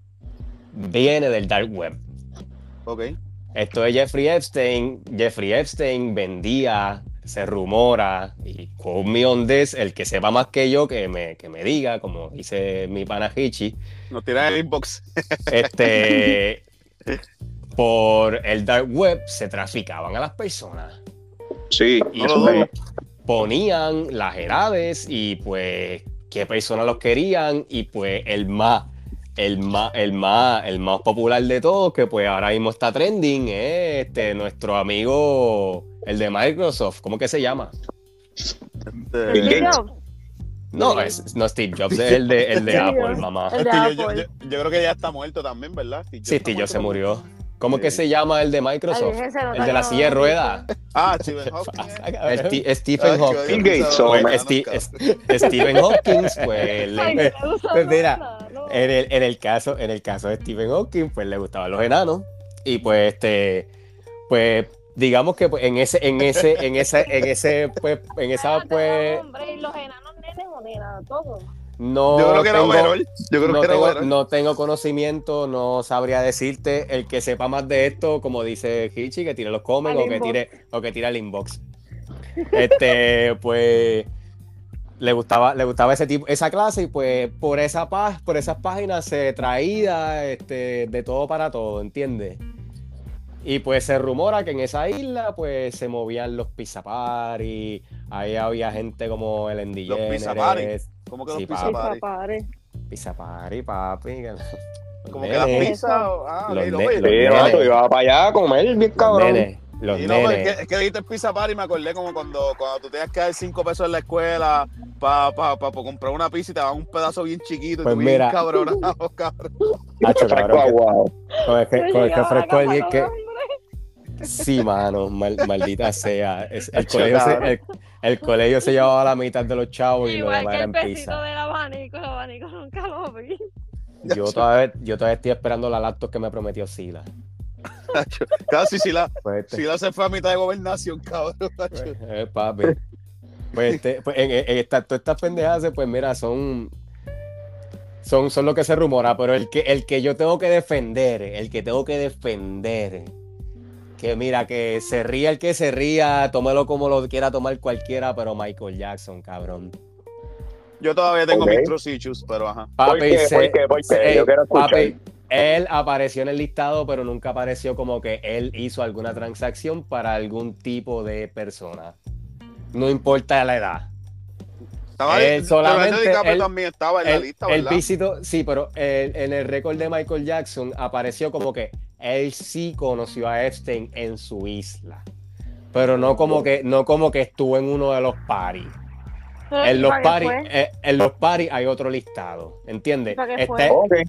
viene del dark web. Ok. Esto de Jeffrey Epstein, Jeffrey Epstein vendía, se rumora, y quote me on this, el que sepa más que yo, que me, que me diga, como dice mi pana Hichi, Nos tiran el inbox. este, por el dark web se traficaban a las personas. Sí, Y eso es. ponían las edades y pues qué personas los querían y pues el más el más el más el más popular de todos que pues ahora mismo está trending es este nuestro amigo el de Microsoft ¿cómo que se llama? Bill Steve Gates. Jobs, No, es, no Steve Jobs, es el de, el de Apple, mamá. el de Steve, yo, yo- Apple. yo- yo creo que ya está muerto también, ¿verdad? Steve Jobs Sí, Steve Jobs se murió. ¿Cómo Sí. que se llama el de Microsoft? Ay, ese no El de la silla de ruedas. también. Ah, Stephen Hawking. Sti- Stephen es- Stephen Hawking, pues, pues, pues, mira. En el, en el caso, en el caso de Stephen Hawking, pues le gustaban los enanos. Y pues este, pues, digamos que pues, en ese, en ese, en ese, en ese, pues, en esa, pues, hombre, y los enanos nenes o nenas, todo. no Yo creo que era tengo- overall. Yo creo no que era tengo, no tengo conocimiento, no sabría decirte. El que sepa más de esto, como dice Hichi, que tire los Al o que tire, o que tire el inbox. Este, pues le gustaba, le gustaba ese tipo, esa clase, y pues por esa paz, por esas páginas se traía este, de todo para todo, ¿entiendes? Y pues se rumora que en esa isla pues se movían los pizza party, ahí había gente como el Andy Los pizza Jenner, ¿Cómo que los Sí, pizza papi. party? Papare. Pizza party, papi. Como que las pizzas. Ah, Los los vato, iba para allá a comer bien Los cabrón. Los Y no, pues, es nenes. que, es que dijiste pizza party y me acordé como cuando, cuando tú tenías que dar 5 pesos en la escuela para pa, pa, pa comprar una pizza y te daban un pedazo bien chiquito y Pues tú bien mira. cabronado, cabrón. Hacho, cabrón, que- aguado. con el que, con el que fresco el acá que, Sí, mano, mal- maldita sea. Es- el, Hacho, colegio se, el, el colegio se llevaba la mitad de los chavos y lo Igual demás eran pizza. del abanico, el abanico nunca lo vi. Yo todavía, yo todavía estoy esperando la laptop que me prometió Sila. Casi si la, Pues, este, si la se fue a mitad de gobernación, cabrón. hacho. eh, papi. Pues, este, pues en, en esta- todas estas pendejadas, pues mira, son, son, son lo que se rumora, pero el que, el que yo tengo que defender, el que tengo que defender, que mira, que se ría el que se ría, tómelo como lo quiera tomar cualquiera, pero Michael Jackson, cabrón. Yo todavía tengo Ok. mis trust issues, pero ajá. Papi, ¿Por qué? se- ¿Por qué? ¿Por qué? se- Yo quiero escuchar. papi, él apareció en el listado, pero nunca apareció como que él hizo alguna transacción para algún tipo de persona. No importa la edad. Estaba Él solamente- DiCaprio él- también estaba en la El, lista, el visito, sí, pero en el récord de Michael Jackson apareció como que él sí conoció a Epstein en su isla. Pero no como que, no como que estuvo en uno de los paris. Pero, En ¿y los paris, eh, en los paris hay otro listado. ¿Entiendes? ¿Para qué Este-?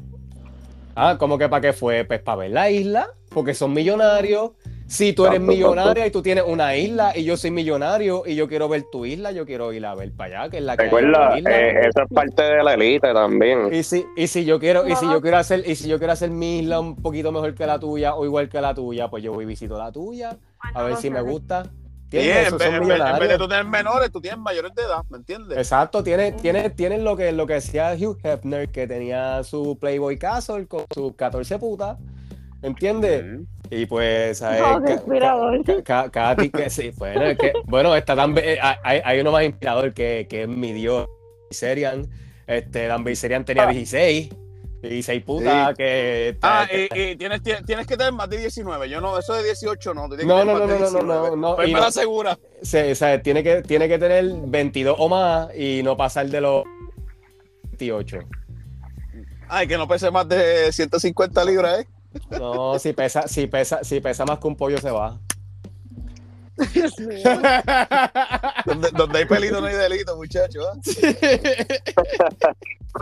Ah, ¿cómo que para qué fue? Pues para ver la isla, porque son millonarios. Si tú eres millonaria y tú tienes una isla y yo soy millonario y yo quiero ver tu isla, yo quiero ir a ver para allá, que es la que Recuerda, la isla. eh, eso es parte de la élite también. Y si, y si yo quiero, y si yo quiero hacer, y si yo quiero hacer mi isla un poquito mejor que la tuya o igual que la tuya, pues yo voy y visito la tuya, a ver si sé. me gusta. Sí, ¿Entiendes? en, Esos vez, son en vez- en vez de millonarios. tú tener menores, tú tienes mayores de edad, ¿me entiendes? Exacto, tiene, tiene, tienen lo que, lo que decía Hugh Hefner, que tenía su Playboy Castle con sus 14 putas, ¿entiendes? Y pues, ¿sabes? No, qué Ca- cada ti- que sí, bueno, es que, bueno, está tan, eh, hay, hay uno más inspirador que, que es mi dios, Serian. Este, Dan Serian tenía 16, 16 putas Sí. que... Ah, y, y tienes, tienes que tener más de 19. Yo no, eso de 18 no. tienes No, que no, no, no, no, no, 19. no, Pues me no- la asegura. se- o sea, tiene que, tiene que tener 22 o más y no pasar de los 28. Ay, que no pese más de 150 libras, ¿eh? No, si pesa, si pesa, si pesa más que un pollo se va. Donde, donde hay pelito no hay delito, muchachos. ¿ah?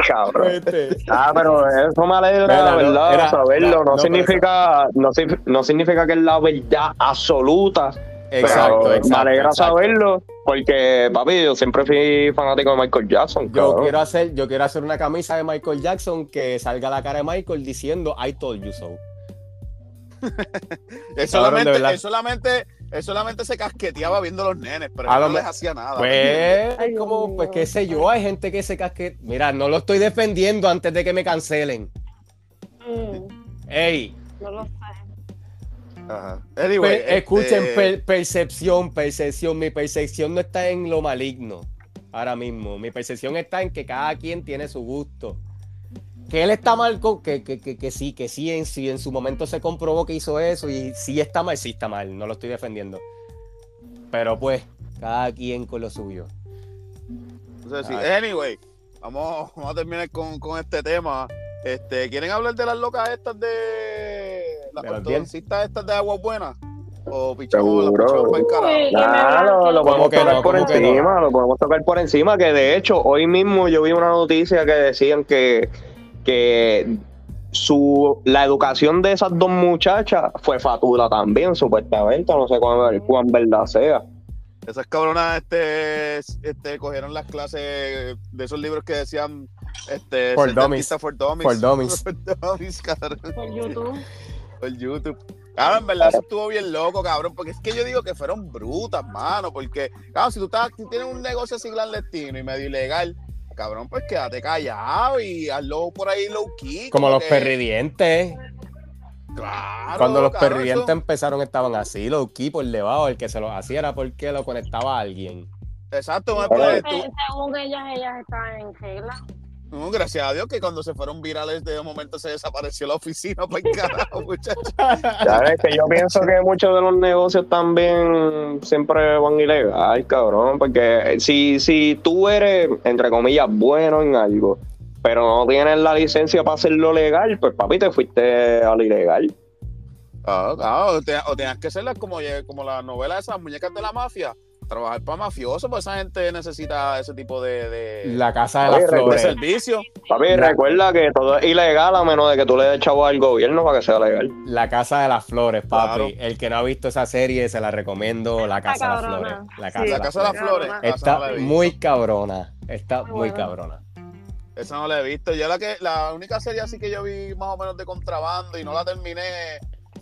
Cabrón. Este, Ah, pero eso me alegra, Mira, no, ¿verdad? era- saberlo. no, No, no, significa, no, no significa que es la verdad absoluta. exacto, pero exacto. me alegra exacto. saberlo. Porque, papi, yo siempre fui fanático de Michael Jackson. Yo cabrón. quiero hacer, yo quiero hacer una camisa de Michael Jackson que salga la cara de Michael diciendo I told you so. Es Cabrón, solamente, es solamente, él solamente se casqueteaba viendo los nenes, pero A él lo no me- les hacía nada. Pues, Ay, como, pues qué sé yo, hay gente que se casque. Mira, no lo estoy defendiendo antes de que me cancelen. Mm, Ey, no lo sé. Ajá. Anyway, per- escuchen, este, per- percepción, percepción. Mi percepción no está en lo maligno ahora mismo. Mi percepción está en que cada quien tiene su gusto. Que él está mal, con, que, que, que, que sí, que sí en, sí, en su momento se comprobó que hizo eso y sí está mal, sí está mal, no lo estoy defendiendo. Pero pues, cada quien con lo suyo. entonces, sí. Ay. Anyway, vamos, vamos a terminar con, con este tema. Este, ¿Quieren hablar de las locas estas de las ¿De los ortodoncistas estas de aguas buenas? O pichamos, me Claro, lo ¿Cómo podemos que tocar no? por ¿Cómo que no? encima, lo podemos tocar por encima, que de hecho hoy mismo yo vi una noticia que decían que, que su la educación de esas dos muchachas fue fatula también, supuestamente, no sé cuán, cuán verdad sea. Esas cabronas este, este, cogieron las clases de esos libros que decían este, For dummies. for dummies. For dummies. For dummies, cabrón. Por YouTube. Por YouTube. Cabrón, en verdad eso estuvo bien loco, cabrón, porque es que yo digo que fueron brutas, mano, porque, cabrón, si tú, estás, tú tienes un negocio así clandestino y medio ilegal, cabrón, pues quédate callado y hazlo por ahí low key. Como los que- perridientes. Claro, Cuando los cabrón, perridientes eso- empezaron estaban así, los key por debajo, el que se los hacía era porque lo conectaba a alguien. Exacto. Eh, Según ellas, ellas están en regla. No, gracias a Dios que cuando se fueron virales de momento se desapareció la oficina para el carajo, muchachos. ¿Sabes? Que yo pienso que muchos de los negocios también siempre van ilegal, cabrón, porque si, si tú eres, entre comillas, bueno en algo, pero no tienes la licencia para hacerlo legal, pues papi, te fuiste al ilegal. Ah, claro, o te- o tenías que hacerlas como, como la novela de esas muñecas de la mafia. Trabajar para mafiosos, pues esa gente necesita ese tipo de, de, La casa de las de flores. servicio. Papi, recuerda que todo es ilegal a menos de que tú le des chavo al gobierno para que sea legal. La casa de las flores, papi. Claro. El que no ha visto esa serie se la recomiendo. La casa de las flores. La Sí. casa, de La las casa de las Flores. no Está la muy cabrona. Está Muy cabrona. Esa no la he visto. Yo la que la única serie así que yo vi más o menos de contrabando y no la terminé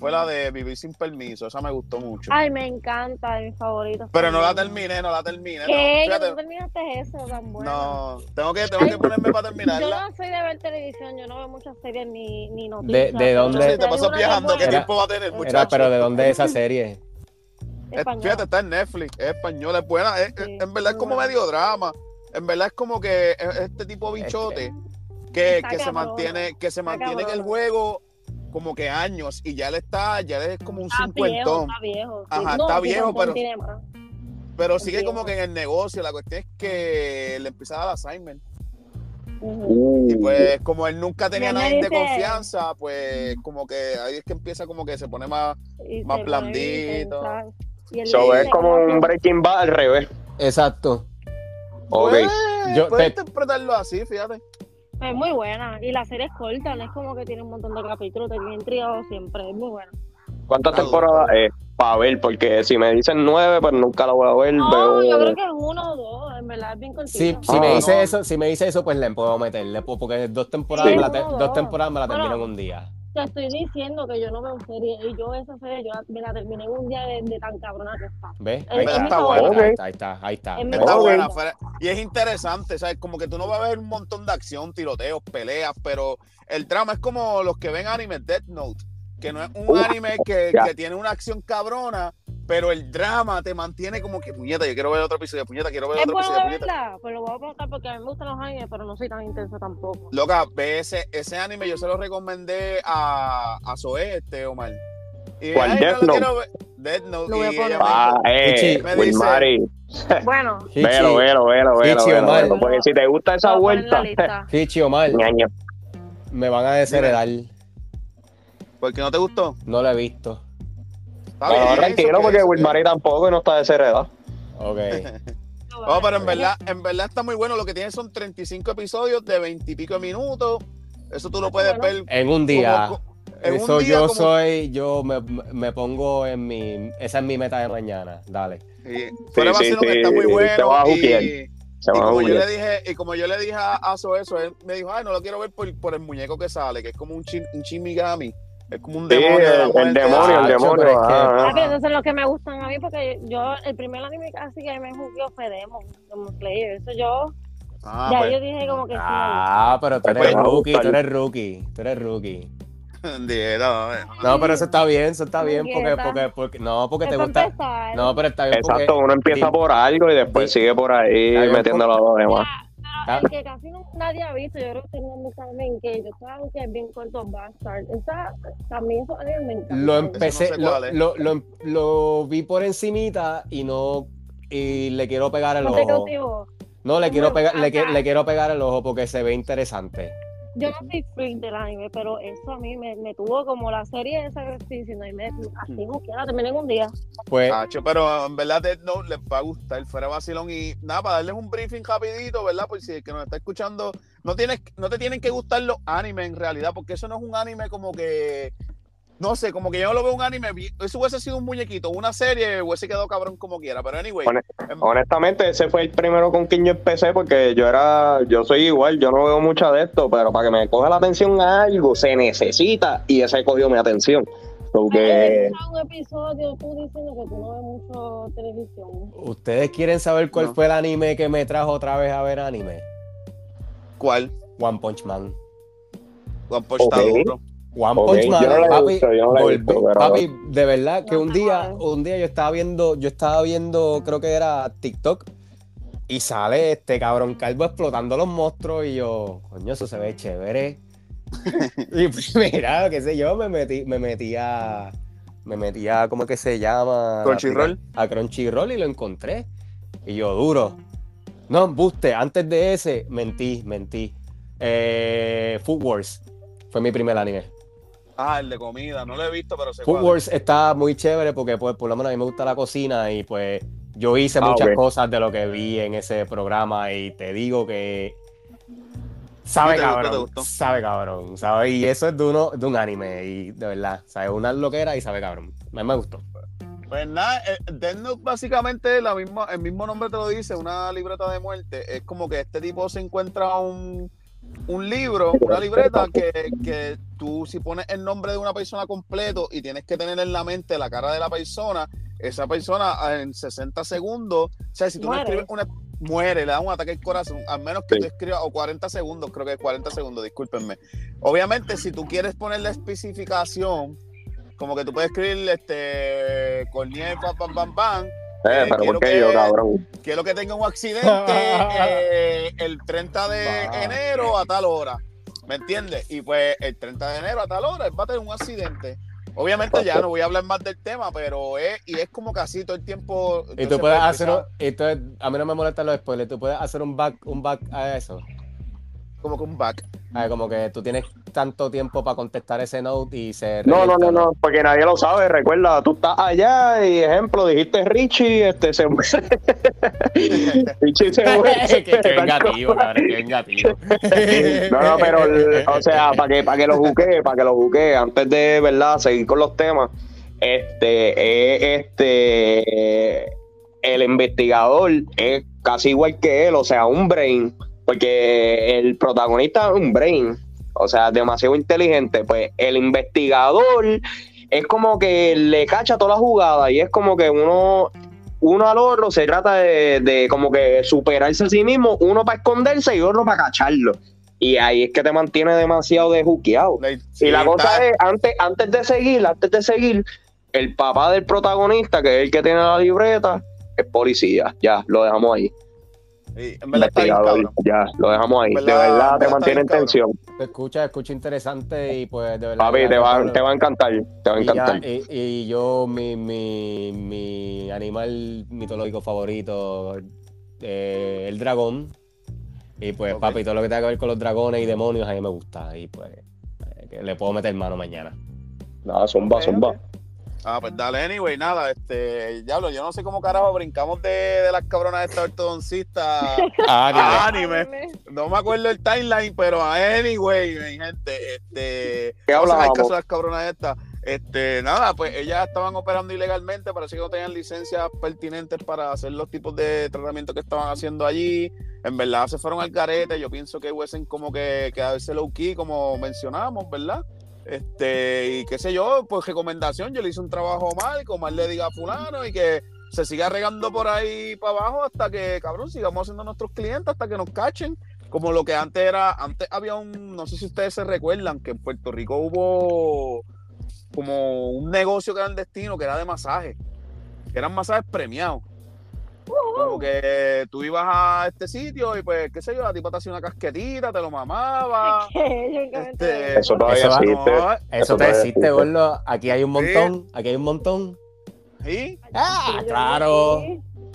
fue la de Vivir sin permiso. Esa me gustó mucho. Ay, me encanta, de mis favoritos. Pero no la terminé, no la terminé. ¿Qué? No, ¿Que fíjate, terminaste eso tan bueno? no, tengo que, tengo que ponerme para Yo terminarla. no soy de ver televisión, yo no veo muchas series ni, ni ¿De- noticias. de pero dónde? si te pasas que es viajando. ¿Qué Era- tiempo va a tener, Era, muchacho? pero ¿de dónde es esa serie? Es- española. fíjate, está en Netflix, es española, es buena. es- Sí, en verdad es como buena. medio drama. En verdad es como que es este tipo de bichote que, Está que se mantiene, que se mantiene en el juego como que años y ya él está, ya es como un Está viejo, cincuentón. está viejo. sí. Ajá, No, está cincuentón viejo, pero-. Pero sigue viejo. como que en el negocio. La cuestión es que le empieza a dar assignment. Ujú. Y pues, como él nunca tenía nadie de confianza, pues, como que ahí es que empieza como que se pone más. Y más blandito. Eso le es como un Breaking Bad al revés. Exacto. Ok. Pues, Yo puedes te- interpretarlo así, fíjate. Es muy buena. Y la serie es corta, no es como que tiene un montón de capítulos, te tiene intrigado siempre. Es muy buena. ¿Cuántas Algo. temporadas es? Para ver, porque si me dicen nueve, pues nunca la voy a ver. No, yo creo que es uno o dos. En verdad es bien cortita. Si, si Ah, me no. dice eso, si me dice eso, pues le puedo meter. Le puedo- porque dos temporadas, Sí, me la te- dos temporadas me la Bueno. termino en un día. Te estoy diciendo que yo no veo serie. Y yo esa serie, yo me la terminé un día de, de tan cabrona que está. ¿Ves? Es- Ahí es está, mi ahí está, ahí está, ahí está, ahí está. Es Está buena. Y es interesante, ¿sabes? Como que tú no vas a ver un montón de acción, tiroteos, peleas, pero el drama es como los que ven anime Death Note, que no es un anime que, que tiene una acción cabrona, pero el drama te mantiene como que, puñeta, yo quiero ver otro episodio, puñeta, quiero ver otro bueno episodio, de puñeta. verdad. Pues lo voy a preguntar porque a mí me gustan los animes, pero no soy tan intensa tampoco. Loca, ve ese, ese anime, yo se lo recomendé a, a Zoe, este, Omar. Y, ¿Cuál, "Ay, Death lo Note? quiero ver". Death Note. Lo voy a y poner. ella me dijo, Ah, eh, Chichi, me dice- Mari. Bueno, Velo, velo, velo, velo. Porque si te gusta esa vuelta. Hichi, Omar, me van a desheredar. ¿Por qué no te gustó? No lo he visto. Está No, bien, tranquilo, eso, porque Mari tampoco y no está de esa edad. Ok. No, pero en verdad, en verdad está muy bueno. Lo que tiene son 35 episodios de 20 y pico de minutos. Eso tú lo puedes ver En un día. como- en un Eso día yo como- soy, yo me, me pongo en mi, esa es mi meta de mañana. Dale. Sí, fuera sí, vacilo que sí, está muy te bueno. vas a y, y Se van a como yo jugar. le dije, y como yo le dije a Aso eso, él me dijo, ay, no lo quiero ver por, por el muñeco que sale, que es como un, chin, un Shinigami. Es como un Sí, demonio. de la el, muerte. demonio, el demonio. pero es que- Ah, pero entonces los que me gustan a mí, porque yo, el primer anime casi que me jugué fue Demon, Demon Slayer. Eso yo, Ah, ya pues, yo dije como que sí. Ah, pero tú eres Pues, rookie, pues, tú eres rookie, tú eres rookie. No, pero eso está bien, eso está bien, porque, porque, porque, no, porque Es te gusta. empezar. No, pero está bien porque. Exacto, uno empieza por algo y después Sí. sigue por ahí metiendo los demás. Pero el que casi no, nadie ha visto, yo creo que tengo un también, que yo estaba que es bien corto, Bastard. Esa, también animes me encantan. Lo empecé, no sé lo, es. lo, lo, lo vi por encimita y no. Y le quiero pegar el No ojo. No, le quiero pegar, le, le quiero pegar el ojo porque se ve interesante. Yo no soy freak del anime, pero eso a mí me, me tuvo como la serie esa que estoy diciendo y me así que la terminé en un día. Pues, pero en verdad Death Note les va a gustar, fuera vacilón. Y nada, para darles un briefing rapidito, ¿verdad? Por si el que nos está escuchando, no, tienes, no te tienen que gustar los animes en realidad, porque eso no es un anime como que, no sé, como que yo no lo veo un anime, eso hubiese sido un muñequito, una serie, hubiese quedado cabrón como quiera. Pero anyway, em- Honestamente, ese fue el primero con quien yo empecé porque yo era, yo soy igual, yo no veo mucho de esto, pero para que me coja la atención a algo se necesita y ese cogió mi atención. Porque Hay un episodio tú diciendo que tú no ves mucho televisión. ¿ustedes quieren saber cuál No. fue el anime que me trajo otra vez a ver anime? ¿cuál? One Punch Man. One Punch está Ok. duro. One Punch Man, yo no la he papi, visto, yo no la he volví- visto, pero- papi, de verdad que un día, un día yo estaba viendo, yo estaba viendo, creo que era TikTok, y sale este cabrón calvo explotando los monstruos, y yo, coño, eso se ve chévere. y pues mira, qué sé yo, me metí, me metí a, me metí a, ¿cómo que se llama? Crunchyroll. A Crunchyroll y lo encontré. Y yo, duro. No, buste, antes de ese, mentí, mentí. Eh, Food Wars fue mi primer anime. Ah, el de comida, no lo he visto, pero sé Food. Wars está muy chévere porque pues por lo menos a mí me gusta la cocina y pues yo hice Ah, muchas cosas de lo que vi en ese programa y te digo que sabe Sí, te gustó, cabrón, te gustó. sabe cabrón, sabe y eso es de uno de un anime y de verdad, sabe una loquera y sabe cabrón. A mí me gustó. Pues nada, eh, Death Note básicamente la misma, el mismo nombre te lo dice, una libreta de muerte. Es como que este tipo se encuentra un, un libro, una libreta que, que tú si pones el nombre de una persona completo y tienes que tener en la mente la cara de la persona, esa persona ah, en 60 segundos, o sea, si tú no Muere. escribes una muere, le da un ataque al corazón, al menos que Sí. tú escribas, o 40 segundos, creo que es 40 segundos, discúlpenme. Obviamente, si tú quieres poner la especificación, como que tú puedes escribir este Corniel, pam, pam, pam, pam, Eh, Eh, pero quiero ¿por qué que- yo, cabrón? quiero que tenga un accidente eh, el 30 de enero a tal hora. ¿Me entiendes? Y pues el 30 de enero a tal hora él va a tener un accidente. Obviamente ya no voy a hablar más del tema, pero es, y es como casi todo el tiempo. Y tú puedes hacer un- entonces, a mí no me molestan los spoilers, tú puedes hacer un back un back a eso. Como que un back. Ah, como que tú tienes tanto tiempo para contestar ese note y se No, no, no, no, porque nadie lo sabe. Recuerda, tú estás allá y, ejemplo, dijiste Richie, este se muere. Richie se muere. que, que vengativo, cabrón, que vengativo. No, no, pero, o sea, para que, para que lo juque, para que lo juque, antes de, ¿verdad?, seguir con los temas, este, eh, este, eh, el investigador es casi igual que él, o sea, un brain, porque el protagonista es un brain, o sea, demasiado inteligente, pues el investigador es como que le cacha toda la jugada y es como que uno uno al otro se trata de, de como que superarse a sí mismo, uno para esconderse y otro para cacharlo. Y ahí es que te mantiene demasiado de juqueado. Sí, y la está- cosa es, antes, antes de seguir, antes de seguir, el papá del protagonista, que es el que tiene la libreta, es policía. Ya, lo dejamos ahí. Sí, en verdad está bien, Investigador, cabrón. ya, lo dejamos ahí. De verdad- te mantiene en tensión. Te escucha, escucha interesante y pues de verdad. Papi, te va, te va a encantar. Te va a Y, ya- encantar. y- y yo, mi, mi, mi animal mitológico favorito, eh, el dragón. Y pues, papi, todo lo que tenga que ver con los dragones y demonios a mí me gusta. Y pues, eh, le puedo meter mano mañana. Nada, zumba, Ok, zumba. ok. Ah, pues dale, anyway, nada, este, diablo, yo no sé cómo carajo brincamos de, de las cabronas de esta ortodoncistas a anime. No me acuerdo el timeline, pero anyway, mi gente, este, ¿Qué hablábamos? caso de las cabronas estas. Este, nada, pues ellas estaban operando ilegalmente, parece que no tenían licencias pertinentes para hacer los tipos de tratamiento que estaban haciendo allí. En verdad se fueron al garete, yo pienso que hubiesen como que quedarse low key, como mencionamos, ¿verdad? Este, y qué sé yo, pues recomendación, yo le hice un trabajo mal, como él le diga a fulano y que se siga regando por ahí para abajo hasta que, cabrón, sigamos siendo nuestros clientes, hasta que nos cachen. Como lo que antes era, antes había un, no sé si ustedes se recuerdan, que en Puerto Rico hubo como un negocio clandestino que era de masaje, que eran masajes premiados. Como que tú ibas a este sitio y pues, qué sé yo, la tipa te hacía una casquetita, te lo mamaba. Este, Eso todavía Eso va- existe. no, Eso Eso te existe, gordo. Aquí hay un montón, aquí hay un montón. ¿sí? Ah, claro.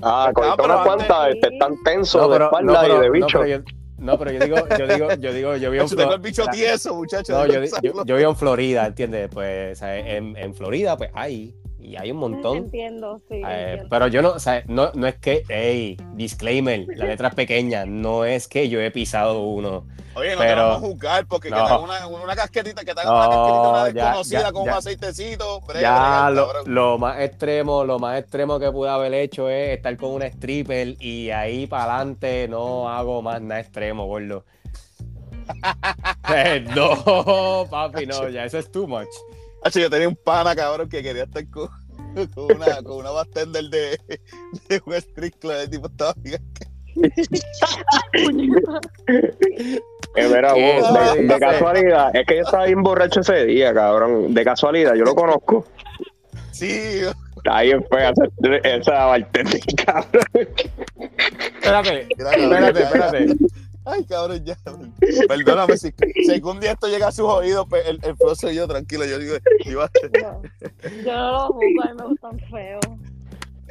Ah, con pero unas cuantas este, tan tenso No, de pero, espalda no, pero- y de no, bicho. pero yo, no, pero yo digo, yo digo, yo digo, yo vi un Yo tengo el Flo- bicho tieso, muchachos. No, yo, yo, yo vivo en Florida, ¿entiendes? Pues, o sea, en, en Florida, pues hay, y hay un montón. Entiendo, sí. Eh, entiendo. pero yo no, o sea, no, no es que, hey, disclaimer, la letra es pequeña, no es que yo he pisado uno. Oye, no pero- te vamos a juzgar porque No. que te haga una, una casquetita, que te haga No, una casquetita una desconocida ya, con ya. un aceitecito. brega, Ya brega, lo, cabrón. lo más extremo, lo más extremo que pude haber hecho es estar con una stripper y ahí para adelante no hago más nada extremo, gordo. Eh, no, papi, no, ya eso es too much. Hacho, yo tenía un pana, cabrón, que quería estar con, con una, con una bartender de, de un street club. El tipo estaba bien. Eh, mira, vos, de, de casualidad, es que yo estaba bien borracho ese día, cabrón. De casualidad, yo lo conozco. Sí, Está bien fea esa, bartender, cabrón. Espérate, espérate, espérate. Ay, cabrón, ya. Perdóname, si, si algún día esto llega a sus oídos, pues, el, el flow soy yo, tranquilo. Yo digo, iba No, yo no lo juzgo, a mí me gustan feos.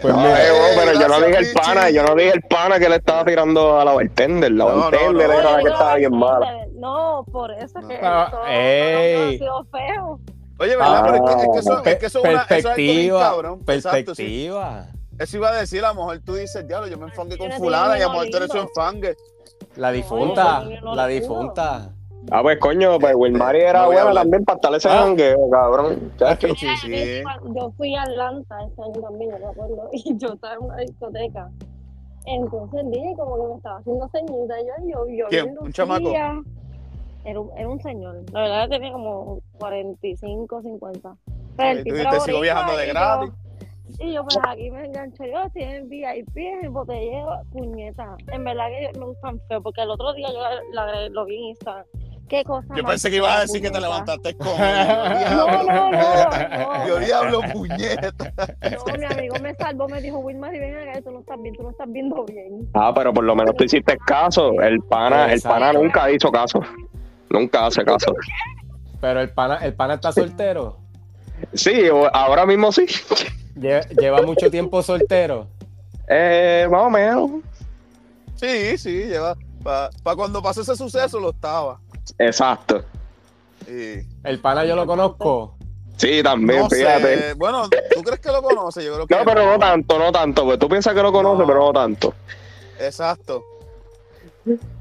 Pues No, mira, eh, vos, pero yo no dije el pana, yo no dije el pana que le estaba tirando a la bartender. La No, no, bartender no. era la Oye, que no, estaba bien mala. No, por eso es que Ah, todo ey. ha sido feo. Oye, ¿verdad? Ah, pero es que, es que eso, es que eso es una, eso es bien perspectiva, cabrón. Exacto, sí. perspectiva. Eso iba a decir, a lo mejor tú dices, diablo, yo me enfangué con Yo no fulana y a lo mejor tú eres su enfangue. La difunta, no la difunta. Ah, pues coño, pues Wilmary era No buena también para estar ese Ah. jangueo, cabrón. Chacho. Sí, sí. Yo fui a Atlanta este año también, yo me acuerdo, y yo estaba en una discoteca. Entonces dije como que me estaba haciendo ceñita, yo, yo, yo ¿Quién? ¿Un chamaco? Era un, era un señor, la verdad que tenía como 45, 50. Pero el Y tú tipo era boricua, viajando de yo- gratis. Y yo, pues aquí me engancho yo, estoy en VIP, en botellero, puñeta. En verdad que me gustan feo, porque el otro día yo la, la- lo vi en Instagram. Qué cosa Yo pensé que ibas a decir que te levantaste con No, no, no, Yo diablo, puñeta. No, mi amigo me salvó, me dijo, Wilmar, ven acá, tú no estás bien, tú no estás viendo bien. Ah, pero por lo menos tú hiciste caso. El pana, el pana nunca hizo caso. Nunca hace caso. Pero el pana, el pana está soltero. Sí, ahora mismo sí. Lle- Lleva mucho tiempo soltero. Eh, más o menos. Sí, sí, lleva. Para cuando pasó ese suceso lo estaba. Exacto. Y, El pana yo lo conozco. Sí, también, no fíjate. sé, bueno, ¿tú crees que lo conoces? Yo creo que No, pero no tanto, no tanto. Pues tú piensas que lo conoces, No. pero no tanto. Exacto.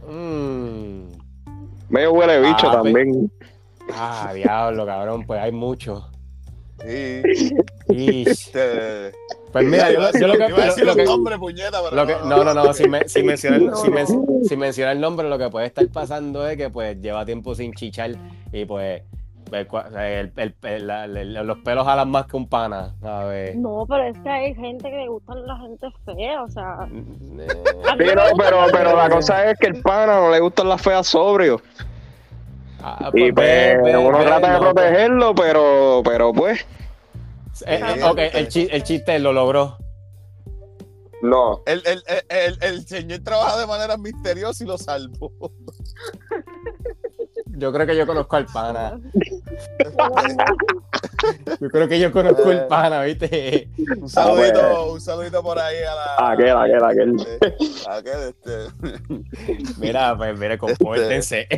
Mm. Medio huele bicho Ah, también. Ah, diablo, cabrón, pues hay mucho. Sí. Ish. Este, Pues mira, yo, lo- yo lo que, iba a decir lo los que- nombres, puñeta, pero lo que- no, no, no, si, me- si menciona, el- No, si, men- no. si menciona el nombre, lo que puede estar pasando es que pues lleva tiempo sin chichar y pues, el- el- el- la- el- los pelos jalan más que un pana, a ver. No, pero es que hay gente que le gustan la gente fea, o sea. Eh, mí Sí, no, pero, la pero la cosa es que el pana no le gustan las feas sobrio. Ah, Y pues, pues ve, ve, uno ve, trata de no, pues, protegerlo, pero, pero pues, eh, eh, ok, el, chi- el chiste lo logró. no. El, el, el, el, el señor trabaja de manera misteriosa y lo salvó. Yo creo que yo conozco al pana. Yo creo que yo conozco el pana, ¿viste? Un saludito, Ah, un saludito por ahí a la. Aquel, aquel, aquel. Este, aquel, este. Mira, pues mire, compórtense.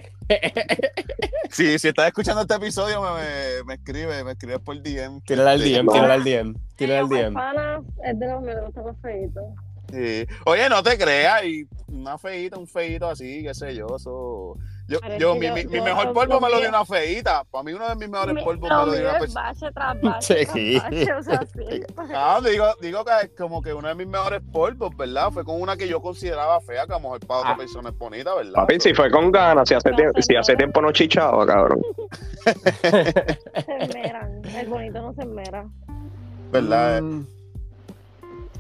Sí, si estás escuchando este episodio, me, me, me escribe, me escribe por DM. Tírale al Este, DM, no. tírale al DM, tírale al DM. pana es de los me gusta más feitos. Sí. Oye, no te creas, y una feita, un feito así, qué sé yo, eso. Yo, es mi, yo- mi, mi yo mejor polvo me lo dio una feita. Para mí, uno de mis mejores Mi- polvos me lo dio una es feita. bache tras bache, Sí. tras bache, o sea, sí. Ah, digo, digo que como que uno de mis mejores polvos, ¿verdad? Fue con una que yo consideraba fea, que a lo mejor para otra Ah. persona es bonita, ¿verdad? Papi, si fue con ganas, si hace, tiempo, si hace tiempo no chichaba, cabrón. Se esmeran. El bonito no se esmera. ¿Verdad? Mm,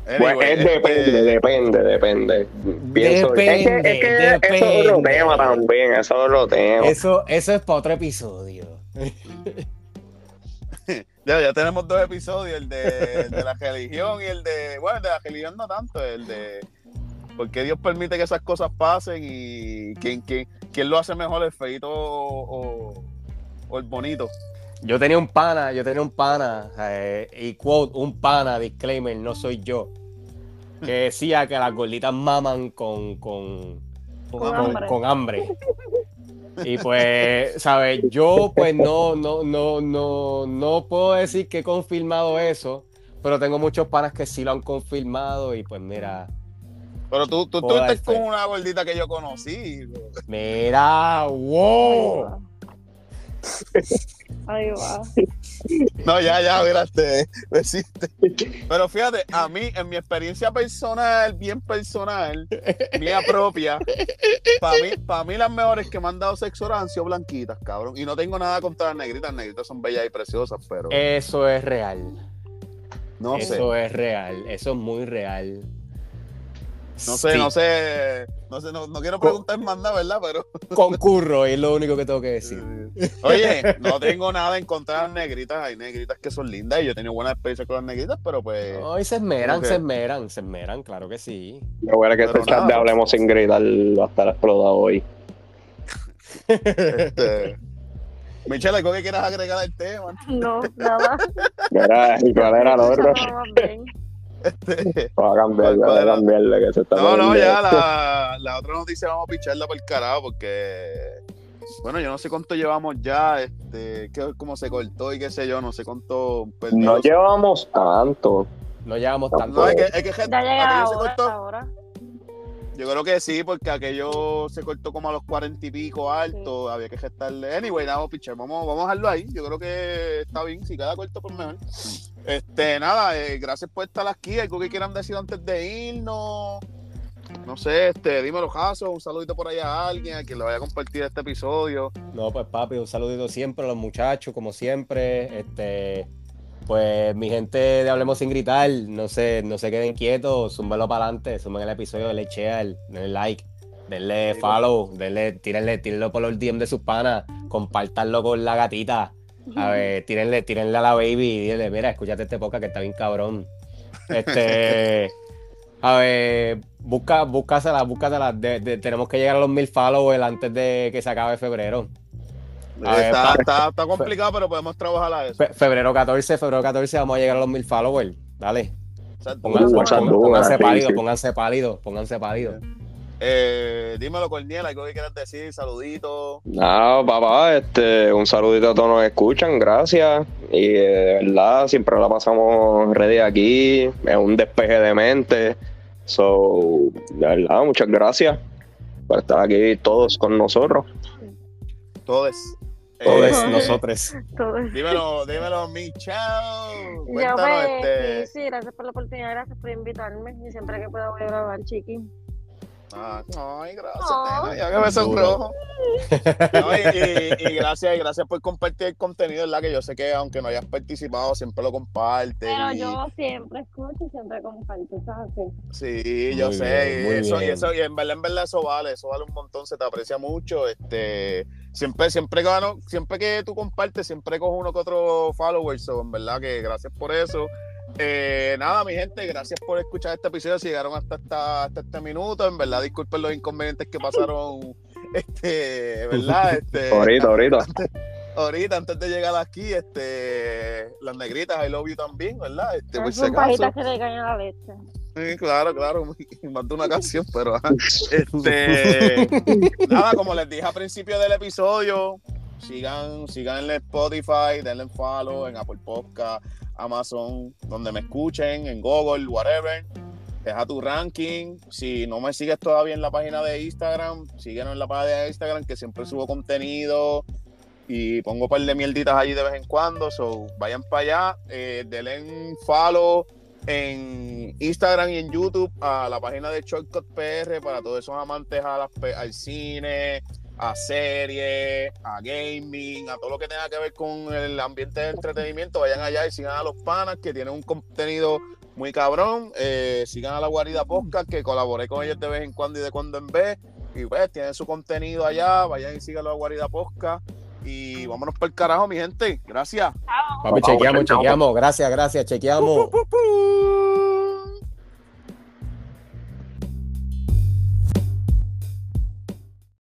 Pues Anyway, es este, depende, depende, depende. Pienso, es que, es que Depende, eso es otro depende. tema también, eso es otro tema. Eso, eso es para otro episodio. Ya, ya tenemos dos episodios, el de, el de la religión y el de, bueno, el de la religión no tanto, el de por qué Dios permite que esas cosas pasen y quién, quién, quién lo hace mejor, el feito o, o- o el bonito. Yo tenía un pana, yo tenía un pana, eh, y quote, un pana, disclaimer, no soy yo, que decía que las gorditas maman con, con, Con con, hambre. con hambre. Y pues, ¿sabes? Yo pues no, no, no, no, no puedo decir que he confirmado eso, pero tengo muchos panas que sí lo han confirmado y pues mira, Pero tú, tú estuviste con una gordita que yo conocí. mira, wow. Ahí va. No, ya, ya, miraste, lo hiciste. Pero fíjate, a mí, en mi experiencia personal, bien personal, mía propia, para mí, para mí las mejores que me han dado sexo oral han sido blanquitas, cabrón. Y no tengo nada contra las negritas, las negritas son bellas y preciosas, pero Eso es real. no sé. Eso es real. Eso es muy real. No sé, Sí, no sé, no sé, no, no quiero preguntar más nada, ¿verdad? Pero, Concurro, es lo único que tengo que decir. oye, no tengo nada en contra de las negritas, hay negritas que son lindas y yo he tenido buena experiencia con las negritas, pero pues, Ay, se esmeran, se esmeran, se esmeran, claro que sí. Lo bueno es que Pero este chat de Hablemos sin gritar va a estar explotado hoy. este... Michelle, ¿algo que quieras agregar al tema? No, nada. Mira, ¿y cuál era el otro? Va a cambiarle, ¿Cuál va a cambiarle, que se está No, no, ya la, la otra noticia vamos a picharla por el carajo porque, bueno, yo no sé cuánto llevamos ya, este, que, cómo se cortó y qué sé yo, no sé cuánto perdió. No llevamos tanto. No llegamos No, tanto. es que, es que Ya llega aquello se ahora, cortó. ahora. Yo creo que sí, porque aquello se cortó como a los cuarenta y pico alto, había que gestarle. Anyway, nada, pichar, vamos, vamos a dejarlo ahí. Yo creo que está bien, si queda corto, por mejor. Este, nada, eh, gracias por estar aquí. Algo que quieran decir antes de irnos. No sé, este, dímelo, Jaso, un saludito por ahí a alguien, a quien le vaya a compartir este episodio. No, pues papi, un saludito siempre a los muchachos, como siempre. Este, pues mi gente de Hablemos sin gritar, no se, no se queden quietos, zúmbelo para adelante, zumben el episodio, denle share, denle like, denle follow, denle, tírenle, tírenlo por los DM de sus panas, compártanlo con la gatita. A ver, tírenle, tírenle a la baby y dile, mira, escúchate este podcast que está bien cabrón. Este, a ver, busca, búscasela, búscasela. De- de- tenemos que llegar a los mil followers antes de que se acabe febrero. A ver, está, está, está complicado, pero podemos trabajar a eso. Fe- febrero 14, febrero 14 vamos a llegar a los mil followers. Dale. Pónganse, pónganse pálidos, sí. pónganse pálidos, pónganse pálidos. Eh, dímelo, Corniel, algo que quieras decir, saludito. Nada, papá, este, un saludito a todos que escuchan, gracias. Y eh, de verdad, siempre la pasamos ready aquí, es un despeje de mente. So, de verdad, muchas gracias por estar aquí todos con nosotros. Todos. Todos Eh, nosotros. Todo es- Dímelo, dímelo, mi chao. Yo Cuéntanos, pues, este. sí, sí, gracias por la oportunidad, gracias por invitarme. Y siempre que pueda voy a grabar, chiqui. Ah, ay, gracias, nena, ya que me sonrojo. No, y, y- y gracias, y gracias por compartir el contenido, ¿verdad? Que yo sé que aunque no hayas participado, siempre lo compartes. Pero y- yo siempre escucho y siempre comparto, ¿sabes? Sí, yo Muy sé, bien, y eso, y eso, y en verdad, en verdad eso vale, eso vale un montón, se te aprecia mucho, este, siempre, siempre que, gano- siempre que tú compartes, siempre cojo uno que otro follower, so, en verdad que gracias por eso. Eh, nada, mi gente, gracias por escuchar este episodio, si llegaron hasta, esta- hasta este minuto, en verdad, disculpen los inconvenientes que pasaron, este, ¿verdad? Este, Ahorita, ahorita. ahorita, antes de llegar aquí, este, las negritas, I love you también, ¿verdad? Este, por Son pajitas que le caen a la leche. Sí, claro, claro, mandó una canción, pero este nada, como les dije al principio del episodio, sigan, sigan en Spotify, denle en follow en Apple Podcast, Amazon, donde me escuchen, en Google, whatever. deja tu ranking. Si no me sigues todavía en la página de Instagram, síguenos en la página de Instagram que siempre subo contenido y pongo un par de mierditas allí de vez en cuando. So, vayan para allá, eh, denle un follow en Instagram y en YouTube a la página de Shortcut PR para todos esos amantes a las al cine, a series, a gaming, a todo lo que tenga que ver con el ambiente de entretenimiento. Vayan allá y sigan a los panas que tienen un contenido muy cabrón. Eh, sigan a la Guarida Podcast que colaboré con ellos de vez en cuando y de cuando en vez. Y pues tienen su contenido allá. Vayan y sigan a la Guarida Podcast. Y vámonos para el carajo, mi gente. Gracias. Papi, chequeamos, chequeamos. Gracias, gracias, chequeamos. ¡Pu, pu, pu!